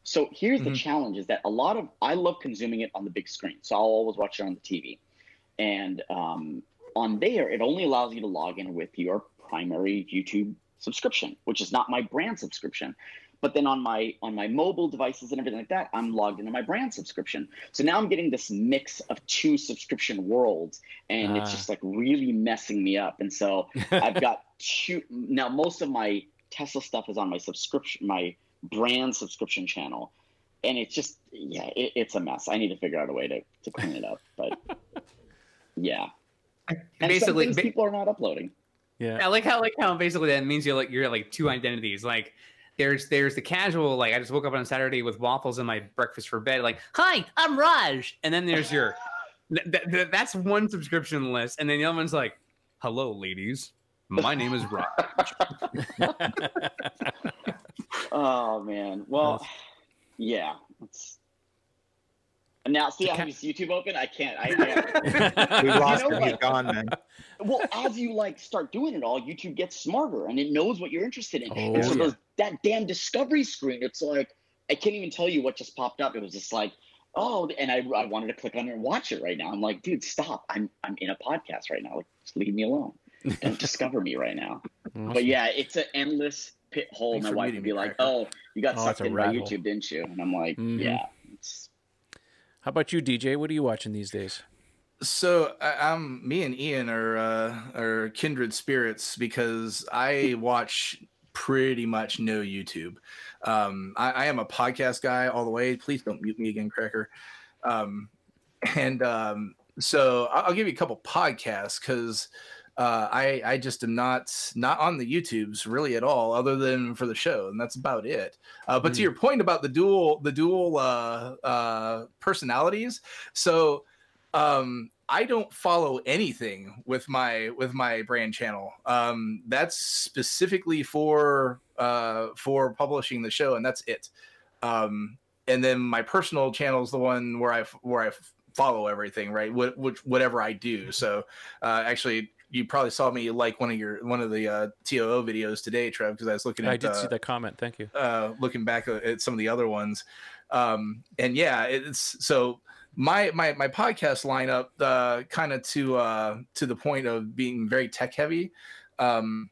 So here's the Mhm. challenge: is that a lot of I love consuming it on the big screen, so I'll always watch it on the TV, and um, on there it only allows you to log in with your primary YouTube subscription, which is not my brand subscription. But then on my on my mobile devices and everything like that, I'm logged into my brand subscription. So now I'm getting this mix of two subscription worlds, and it's Ah. just like really messing me up. And so I've got two now. Most of my Tesla stuff is on my subscription, my brand subscription channel, and it's just yeah, it, it's a mess. I need to figure out a way to to clean it up. But yeah, and some Basically, things ba- people are not uploading. Yeah. I like how like how basically that means you're like you're like two identities. Like there's there's the casual like I just woke up on Saturday with waffles in my breakfast for bed. Like hi, I'm Raj, and then there's your th- th- th- that's one subscription list, and then the other one's like, hello ladies, my name is Raj. Oh man. Well, yeah. It's... And now, see, I have YouTube open. I can't. I, I We lost know him. He's what? gone, man. well, as you like start doing it all, YouTube gets smarter and it knows what you're interested in. and so Oh, yeah. those, that damn discovery screen, it's like I can't even tell you what just popped up. It was just like, oh, and I, I wanted to click on it and watch it right now. I'm like, dude, stop! I'm I'm in a podcast right now. Like, just leave me alone. Don't discover me right now. But yeah, it's an endless pit hole. Thanks My wife would be like, Cracker. oh, you got Oh, sucked it's a in by YouTube, didn't you? And I'm like, Mhm. yeah. How about you, DJ? What are you watching these days? So I, I'm me and Ian are uh, are kindred spirits because I watch pretty much no YouTube. Um, I, I am a podcast guy all the way. Please don't mute me again, Cracker. Um, and um, so I'll, I'll give you a couple podcasts because uh, I I just am not not on the YouTubes really at all, other than for the show, and that's about it. Uh, but to Hmm. your point about the dual the dual uh, uh, personalities, so um i don't follow anything with my with my brand channel um that's specifically for uh for publishing the show and that's it um and then my personal channel is the one where I where i follow everything right what which whatever i do so uh actually you probably saw me like one of your one of the uh too videos today trev because i was looking at I did uh, see that comment. Thank you. uh, looking back at some of the other ones. Um, and yeah, it's so my my my podcast lineup, uh, kind of to uh, to the point of being very tech heavy. Um,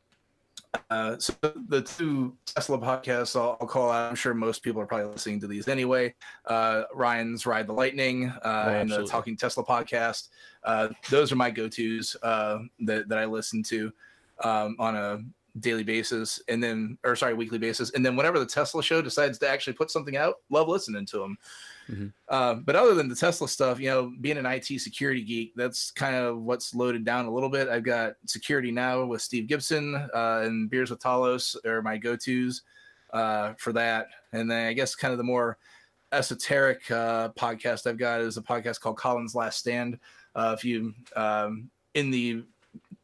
uh, so the two Tesla podcasts I'll, I'll, call out. I'm sure most people are probably listening to these anyway. Uh, Ryan's Ride the Lightning uh, oh, and the Talking Tesla podcast. Uh, those are my go-tos uh, that that I listen to um, on a daily basis, and then or sorry, weekly basis. And then whenever the Tesla show decides to actually put something out, love listening to them. Mm-hmm. Uh, but other than the Tesla stuff, you know, being an IT security geek, that's kind of what's loaded down a little bit. I've got security now with Steve Gibson uh, and Beers with Talos are my go tos uh, for that. And then I guess kind of the more esoteric uh, podcast I've got is a podcast called Colin's Last Stand. Uh, if you um, in the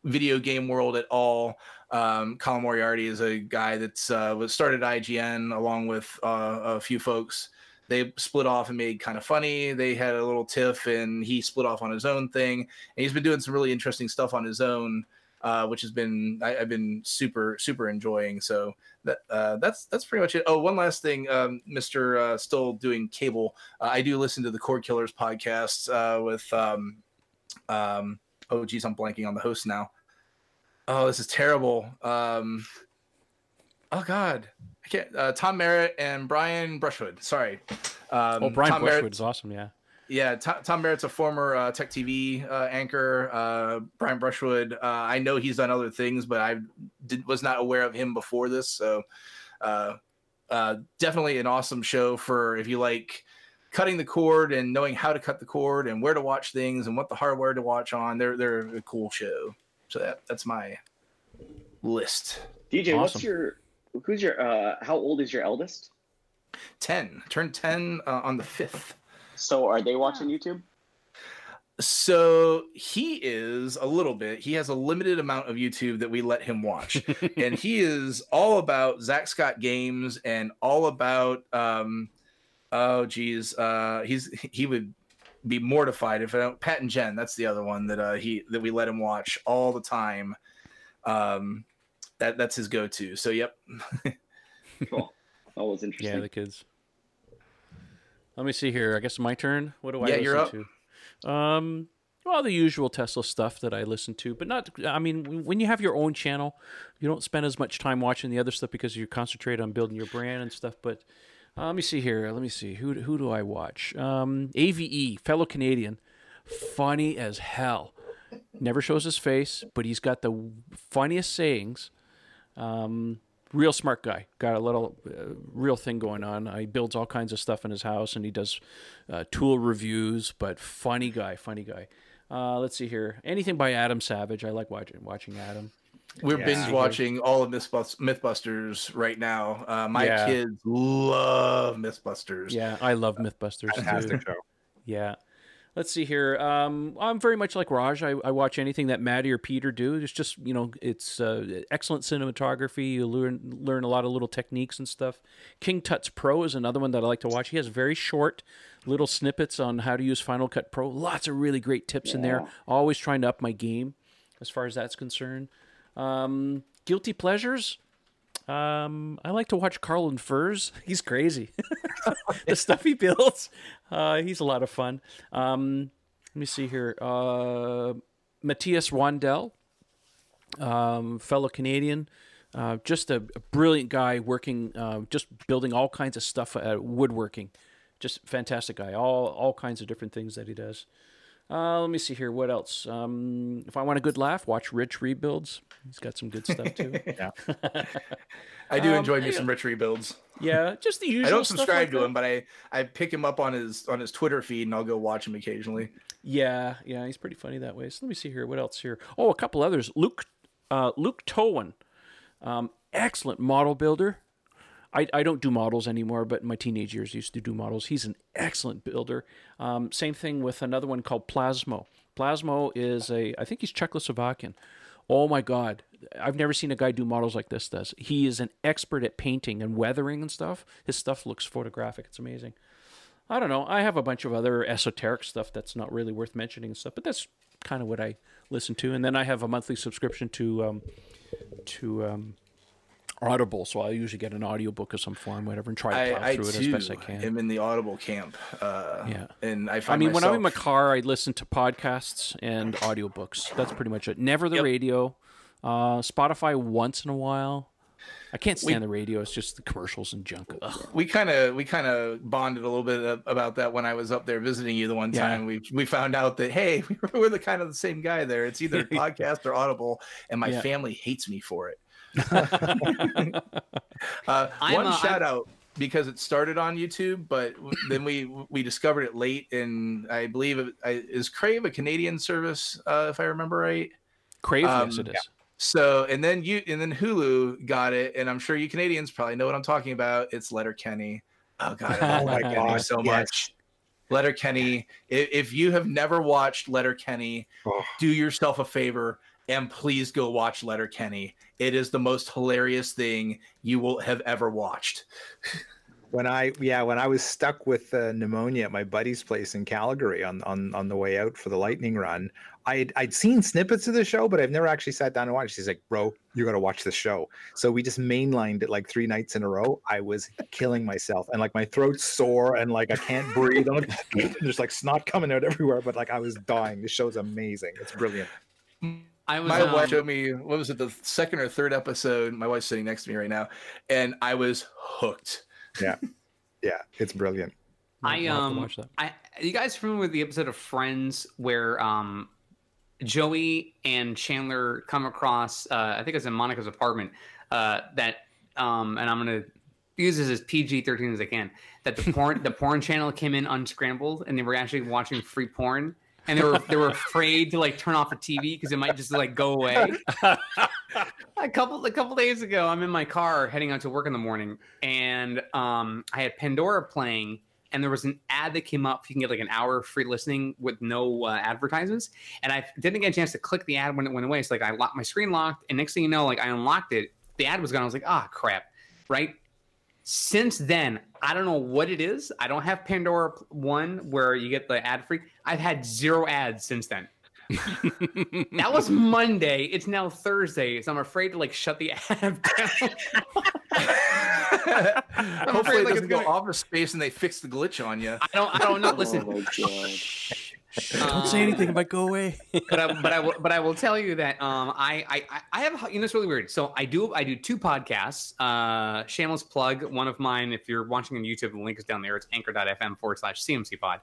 video game world at all, um, Colin Moriarty is a guy that's uh, started IGN along with a few folks they split off and made Kinda Funny. They had a little tiff, and he split off on his own thing. And he's been doing some really interesting stuff on his own, uh, which has been I, have been super super enjoying. So that uh, that's that's pretty much it. Oh, one last thing, um, Mister uh, still doing cable. Uh, I do listen to the Cord Killers podcast uh, with. Um, um, oh, geez, I'm blanking on the host now. Oh, this is terrible. Um, oh God, can't, uh, Tom Merritt and Brian Brushwood. Sorry. Um, oh, Brian Tom Brushwood is awesome. Yeah. Yeah, Tom, Tom Merritt's a former uh, Tech TV uh, anchor. Uh, Brian Brushwood, uh, I know he's done other things, but I did, was not aware of him before this. So, uh, uh, definitely an awesome show for if you like cutting the cord and knowing how to cut the cord and where to watch things and what the hardware to watch on. They're they're a cool show. So that that's my list. DJ, awesome. what's your who's your uh how old is your eldest? 10 turned 10 uh, on the 5th so are they watching youtube? So he is a little bit he has a limited amount of youtube that we let him watch. And he is all about Zack Scott games and all about um oh geez uh he's he would be mortified if I don't Pat and Jen, that's the other one that uh he that we let him watch all the time. Um that that's his go-to. So yep. cool. That was interesting. Yeah, the kids. Let me see here. I guess my turn. What do I yeah, listen you're up. to? Um, well, the usual Tesla stuff that I listen to, but not. I mean, when you have your own channel, you don't spend as much time watching the other stuff because you concentrate on building your brand and stuff. But uh, let me see here. Let me see. Who who do I watch? Um, AVE, fellow Canadian, funny as hell. Never shows his face, but he's got the funniest sayings um, real smart guy. Got a little uh, real thing going on. Uh, he builds all kinds of stuff in his house, and he does uh, tool reviews. But funny guy, funny guy. Uh, let's see here. Anything by Adam Savage. I like watching watching Adam. We're yeah. binge watching all of Mythbusters right now. Uh, my yeah. kids love Mythbusters. Yeah, I love Mythbusters. Fantastic show. Yeah let's see here. Um, I'm very much like Raj. I, I, watch anything that Maddie or Peter do. It's just you know, it's uh, excellent cinematography. You learn learn a lot of little techniques and stuff. King Tut's Pro is another one that I like to watch. He has very short little snippets on how to use Final Cut Pro. Lots of really great tips yeah. in there. Always trying to up my game as far as that's concerned. Um, guilty pleasures. Um, I like to watch Colin Furze. He's crazy. the stuff he builds. Uh, he's a lot of fun. Um, let me see here. Uh, Matthias Wandel, um, fellow Canadian. Uh, just a, a, brilliant guy working, uh, just building all kinds of stuff at woodworking. Just fantastic guy. All all kinds of different things that he does. Uh, let me see here. What else? Um, if I want a good laugh, watch Rich Rebuilds. He's got some good stuff too. yeah. I do um, enjoy me some Rich Rebuilds. Yeah, just the usual. I don't subscribe like to that. him, but I I pick him up on his on his Twitter feed and I'll go watch him occasionally. Yeah, yeah, he's pretty funny that way. So let me see here. What else here? Oh, a couple others. Luke uh, Luke Towan, um, excellent model builder. I, I don't do models anymore, but in my teenage years used to do models. He's an excellent builder. Um, same thing with another one called Plasmo. Plasmo is a, I think he's Czechoslovakian. Oh my God. I've never seen a guy do models like this does. He is an expert at painting and weathering and stuff. His stuff looks photographic. It's amazing. I don't know. I have a bunch of other esoteric stuff that's not really worth mentioning and stuff, but that's kind of what I listen to. And then I have a monthly subscription to um, to um, Audible, so I usually get an audiobook of some form, whatever, and try to plow I, I through it too as best I can. I'm in the Audible camp. Uh, Yeah. and I. I mean, when I'm in my myself- car, I listen to podcasts and audiobooks. That's pretty much it. Never the Yep. radio. Uh, Spotify once in a while. I can't We- stand the radio. It's just the commercials and junk. Ugh. we kind of we kind of bonded a little bit about that when I was up there visiting you the one Yeah. time. We we found out that hey, we're the kind of the same guy there. It's either podcast or Audible, and my Yeah. family hates me for it. Uh, I'm, one uh, shout I'm- out because it started on YouTube, but then we we discovered it late, and I believe it I, is Crave a Canadian service, uh, if I remember right. Crave, Um, yes, it is. So and then you and then Hulu got it, and I'm sure you Canadians probably know what I'm talking about. It's Letterkenny. Oh god, I love Oh my Letterkenny God, so yes. much. Letterkenny. If, if you have never watched Letterkenny, Oh. do yourself a favor and please go watch Letterkenny. It is the most hilarious thing you will have ever watched. when I yeah when I was stuck with uh, pneumonia at my buddy's place in Calgary on on on the way out for the lightning run, I'd I'd seen snippets of the show, but I've never actually sat down and watched. She's like, "Bro, you got to watch the show." So we just mainlined it like three nights in a row. I was killing myself, and like my throat's sore, and like I can't breathe. There's like snot coming out everywhere, but like I was dying. This show's amazing. It's brilliant. I was My um, wife showed me what was it the second or third episode. My wife's sitting next to me right now, and I was hooked. Yeah, yeah, it's brilliant. I We'll have to um watch that. I you guys familiar with the episode of Friends where um Joey and Chandler come across uh I think it's in Monica's apartment uh that um and I'm gonna use this as PG thirteen as I can that the porn the porn channel came in unscrambled and they were actually watching free porn and they were they were afraid to like turn off the TV because it might just like go away. a couple a couple days ago, I'm in my car heading out to work in the morning, and um, I had Pandora playing, and there was an ad that came up. You can get like an hour of free listening with no uh, advertisements, and I didn't get a chance to click the ad when it went away. So like I locked my screen locked, and next thing you know, like I unlocked it, the ad was gone. I was like, ah, crap, right? Since then, I don't know what it is. I don't have Pandora one where you get the ad free. I've had zero ads since then. That was Monday. It's now Thursday, so I'm afraid to like shut the app down. Hopefully, afraid, it doesn't go gonna- Office Space and they fix the glitch on you. I don't. I don't know. Oh Listen, Oh my god. Don't say anything. It might go away. but I, but I will but I will tell you that um I I I- I have you know it's really weird. So I do I do two podcasts. Uh, shameless plug. One of mine, if you're watching on YouTube, the link is down there. It's anchor.fm forward slash CMC pod.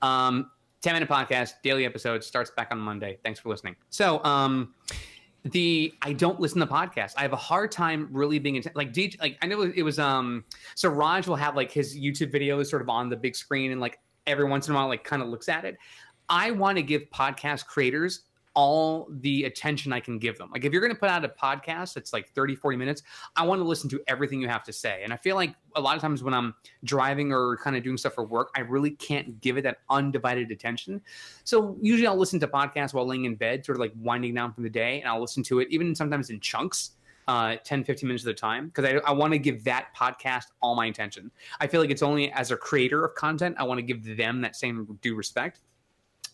Um, 10 minute podcast, daily episode starts back on Monday. Thanks for listening. So um the I don't listen to podcasts. I have a hard time really being inten- like DJ, like I know it was um so Raj will have like his YouTube videos sort of on the big screen and like every once in a while like kind of looks at it. I want to give podcast creators all the attention I can give them. Like if you're going to put out a podcast that's like 30, 40 minutes, I want to listen to everything you have to say. And I feel like a lot of times when I'm driving or kind of doing stuff for work, I really can't give it that undivided attention. So usually I'll listen to podcasts while laying in bed, sort of like winding down from the day, and I'll listen to it even sometimes in chunks. Uh, 10 15 minutes at a time because I, I want to give that podcast all my attention i feel like it's only as a creator of content i want to give them that same due respect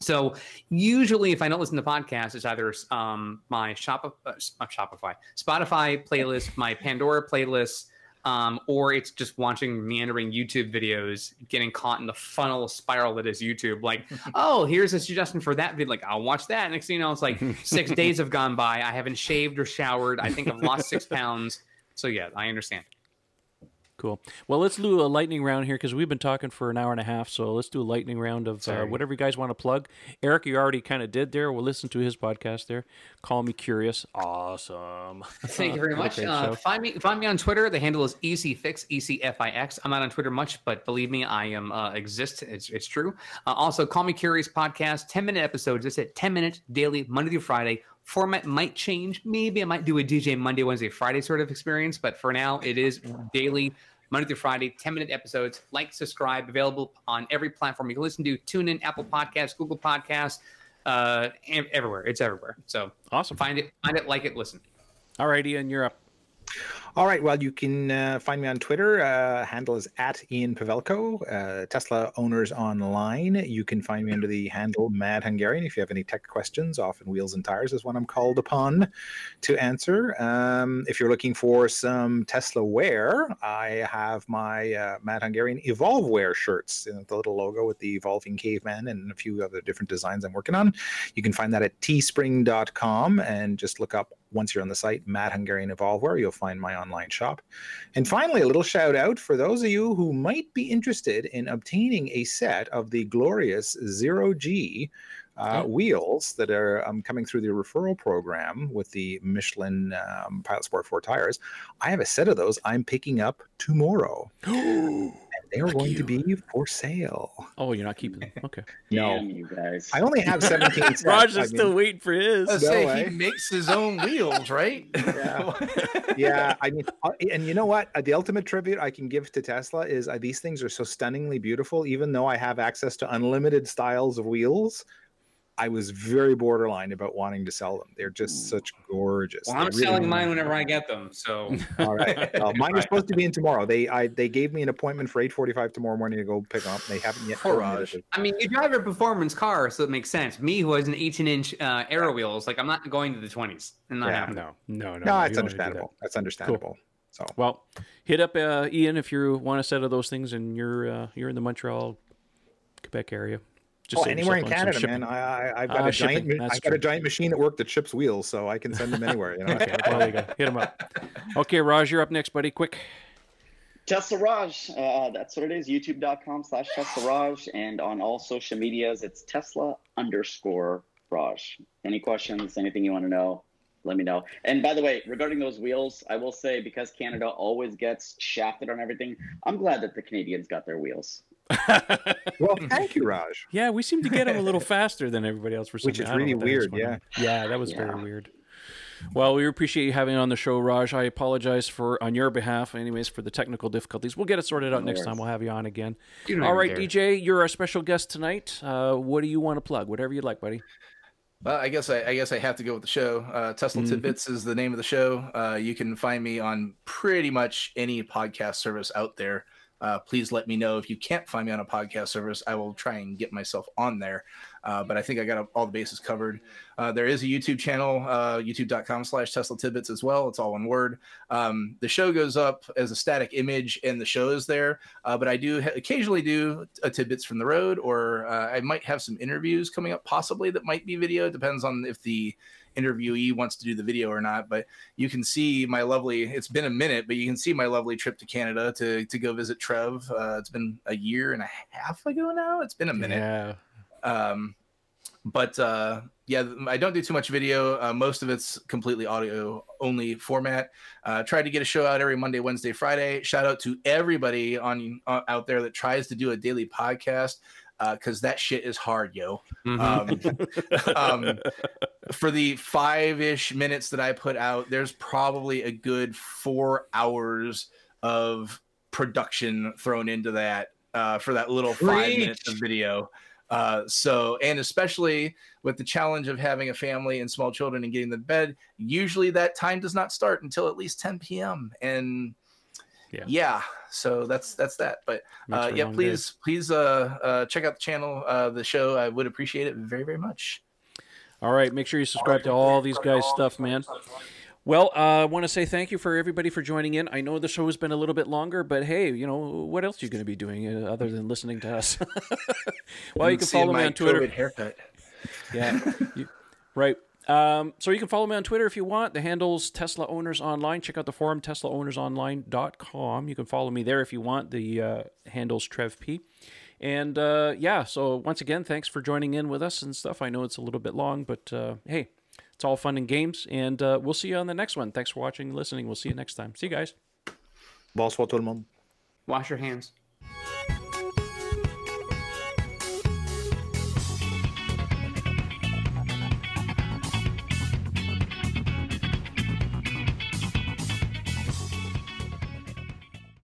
so usually, if I don't listen to podcasts, it's either um, my Shop, uh, Shopify, Spotify playlist, my Pandora playlist, um, or it's just watching meandering YouTube videos, getting caught in the funnel spiral that is YouTube. Like, oh, here's a suggestion for that video. Like, I'll watch that. Next thing you know, it's like six days have gone by. I haven't shaved or showered. I think I've lost six pounds. So yeah, I understand. Cool. Well, let's do a lightning round here because we've been talking for an hour and a half. So let's do a lightning round of uh, whatever you guys want to plug. Eric, you already kind of did there. We'll listen to his podcast there. Call me curious. Awesome. Thank you very much. Uh, find me find me on Twitter. The handle is ECFix, E-C-F-I-X. I'm not on Twitter much, but believe me, I am uh, exist. It's, it's true. Uh, also, Call Me Curious podcast, 10 minute episodes. That's it, 10 minutes daily, Monday through Friday. Format might change. Maybe I might do a DJ Monday, Wednesday, Friday sort of experience, but for now, it is daily. Monday through Friday, 10 minute episodes. Like, subscribe, available on every platform you can listen to. Tune in, Apple Podcasts, Google Podcasts, uh, everywhere. It's everywhere. So Awesome. find it, find it, like it, listen. All right, Ian, you're up. All right. Well, you can uh, find me on Twitter. Uh, handle is at Ian Pavelko, uh, Tesla Owners Online. You can find me under the handle Mad Hungarian. If you have any tech questions, often wheels and tires is what I'm called upon to answer. Um, if you're looking for some Tesla wear, I have my uh, Mad Hungarian Evolve Wear shirts, you know, the little logo with the evolving caveman and a few other different designs I'm working on. You can find that at teespring.com and just look up once you're on the site, Mad Hungarian Evolve Wear. you'll find my online shop. And finally, a little shout out for those of you who might be interested in obtaining a set of the glorious Zero G uh, wheels that are um, coming through the referral program with the Michelin um, Pilot Sport 4 tires. I have a set of those I'm picking up tomorrow. They are going to be for sale. Oh, you're not keeping them? Okay. No. Damn you guys. I only have 17 sets. Raj I mean- still waiting for his. Let's No say way. he makes his own wheels, right? Yeah. yeah, I mean, uh, and you know what? Uh, the ultimate tribute I can give to Tesla is uh, these things are so stunningly beautiful. Even though I have access to unlimited styles of wheels, I was very borderline about wanting to sell them. They're just such gorgeous. Well, I'm really selling mine whenever I get them. So All right, well, mine are supposed to be in tomorrow. They I they gave me an appointment for eight forty five tomorrow morning to go pick them up. They haven't yet. told Courage. I mean, you drive a performance car, so it makes sense. Me, who has an 18 inch uh, aero wheels, like I'm not going to the 20s. and not Yeah. happening. No, no, no. No, you it's don't wanna do that. understandable. That's understandable. So Well, hit up uh, Ian if you want a set of those things, and you're uh, you're in the Montreal, Quebec area. Oh, anywhere in yourself on some Canada, man. I, I I've got Ah, a shipping, giant ma- that's I got a giant machine at work that ships wheels, so I can send them anywhere. You know. Okay, well, there you go. Hit them up. Okay, Raj, you're up next, buddy. Quick. Tesla Raj, uh, that's what it is. YouTube.com slash Tesla Raj. And on all social medias, it's Tesla underscore Raj. Any questions, anything you want to know, let me know. And by the way, regarding those wheels, I will say because Canada always gets shafted on everything, I'm glad that the Canadians got their wheels. Well, thank you, Raj. Yeah, we seem to get him a little faster than everybody else for some Which is I don't know really what the heck's weird, going on. Yeah, that was Yeah. very weird. Well, we appreciate you having on the show, Raj. I apologize for on your behalf, anyways, for the technical difficulties. We'll get it sorted out No next worries. time. We'll have you on again. You don't All even right, care. DJ, you're our special guest tonight. Uh, what do you want to plug? Whatever you'd like, buddy. Well, I guess I, I guess I have to go with the show. Uh, Tesla Mhm. Tidbits is the name of the show. Uh, you can find me on pretty much any podcast service out there. Uh, please let me know if you can't find me on a podcast service. I will try and get myself on there. Uh, but I think I got all the bases covered. Uh, there is a YouTube channel, uh, youtube.com slash Tesla Tidbits as well. It's all one word. Um, the show goes up as a static image and the show is there. Uh, but I do ha- occasionally do a tidbits from the road, or uh, I might have some interviews coming up, possibly that might be video. It depends on if the interviewee wants to do the video or not. But you can see my lovely. It's been a minute, but you can see my lovely trip to Canada to to go visit Trev. Uh, it's been a year and a half ago now. It's been a minute. Yeah. Um, but uh, yeah, I don't do too much video. Uh, most of it's completely audio only format. Uh, try to get a show out every Monday, Wednesday, Friday. Shout out to everybody on uh, out there that tries to do a daily podcast because that shit is hard, yo. Mhm. Um, um, for the five ish minutes that I put out, there's probably a good four hours of production thrown into that uh, for that little five minutes of video. Uh, so, and especially with the challenge of having a family and small children and getting them to bed, usually that time does not start until at least 10 p.m. And Yeah. yeah, so that's that's that. But uh, yeah, long day. please please uh, uh, check out the channel, uh, the show. I would appreciate it very very much. All right, make sure you subscribe to all these guys' stuff, man. Well, uh, I want to say thank you for everybody for joining in. I know the show has been a little bit longer, but hey, you know what else are you going to be doing uh, other than listening to us? well, you can follow me on Twitter. COVID haircut. Yeah, you- right. Um, so you can follow me on Twitter if you want. The handle's Tesla Owners Online. Check out the forum, teslaownersonline.com. You can follow me there if you want. The uh, handle's Trev P. And uh, yeah, so once again, thanks for joining in with us and stuff. I know it's a little bit long, but uh, hey, it's all fun and games. And uh, we'll see you on the next one. Thanks for watching and listening. We'll see you next time. See you guys. Bonsoir tout le monde. Wash your hands.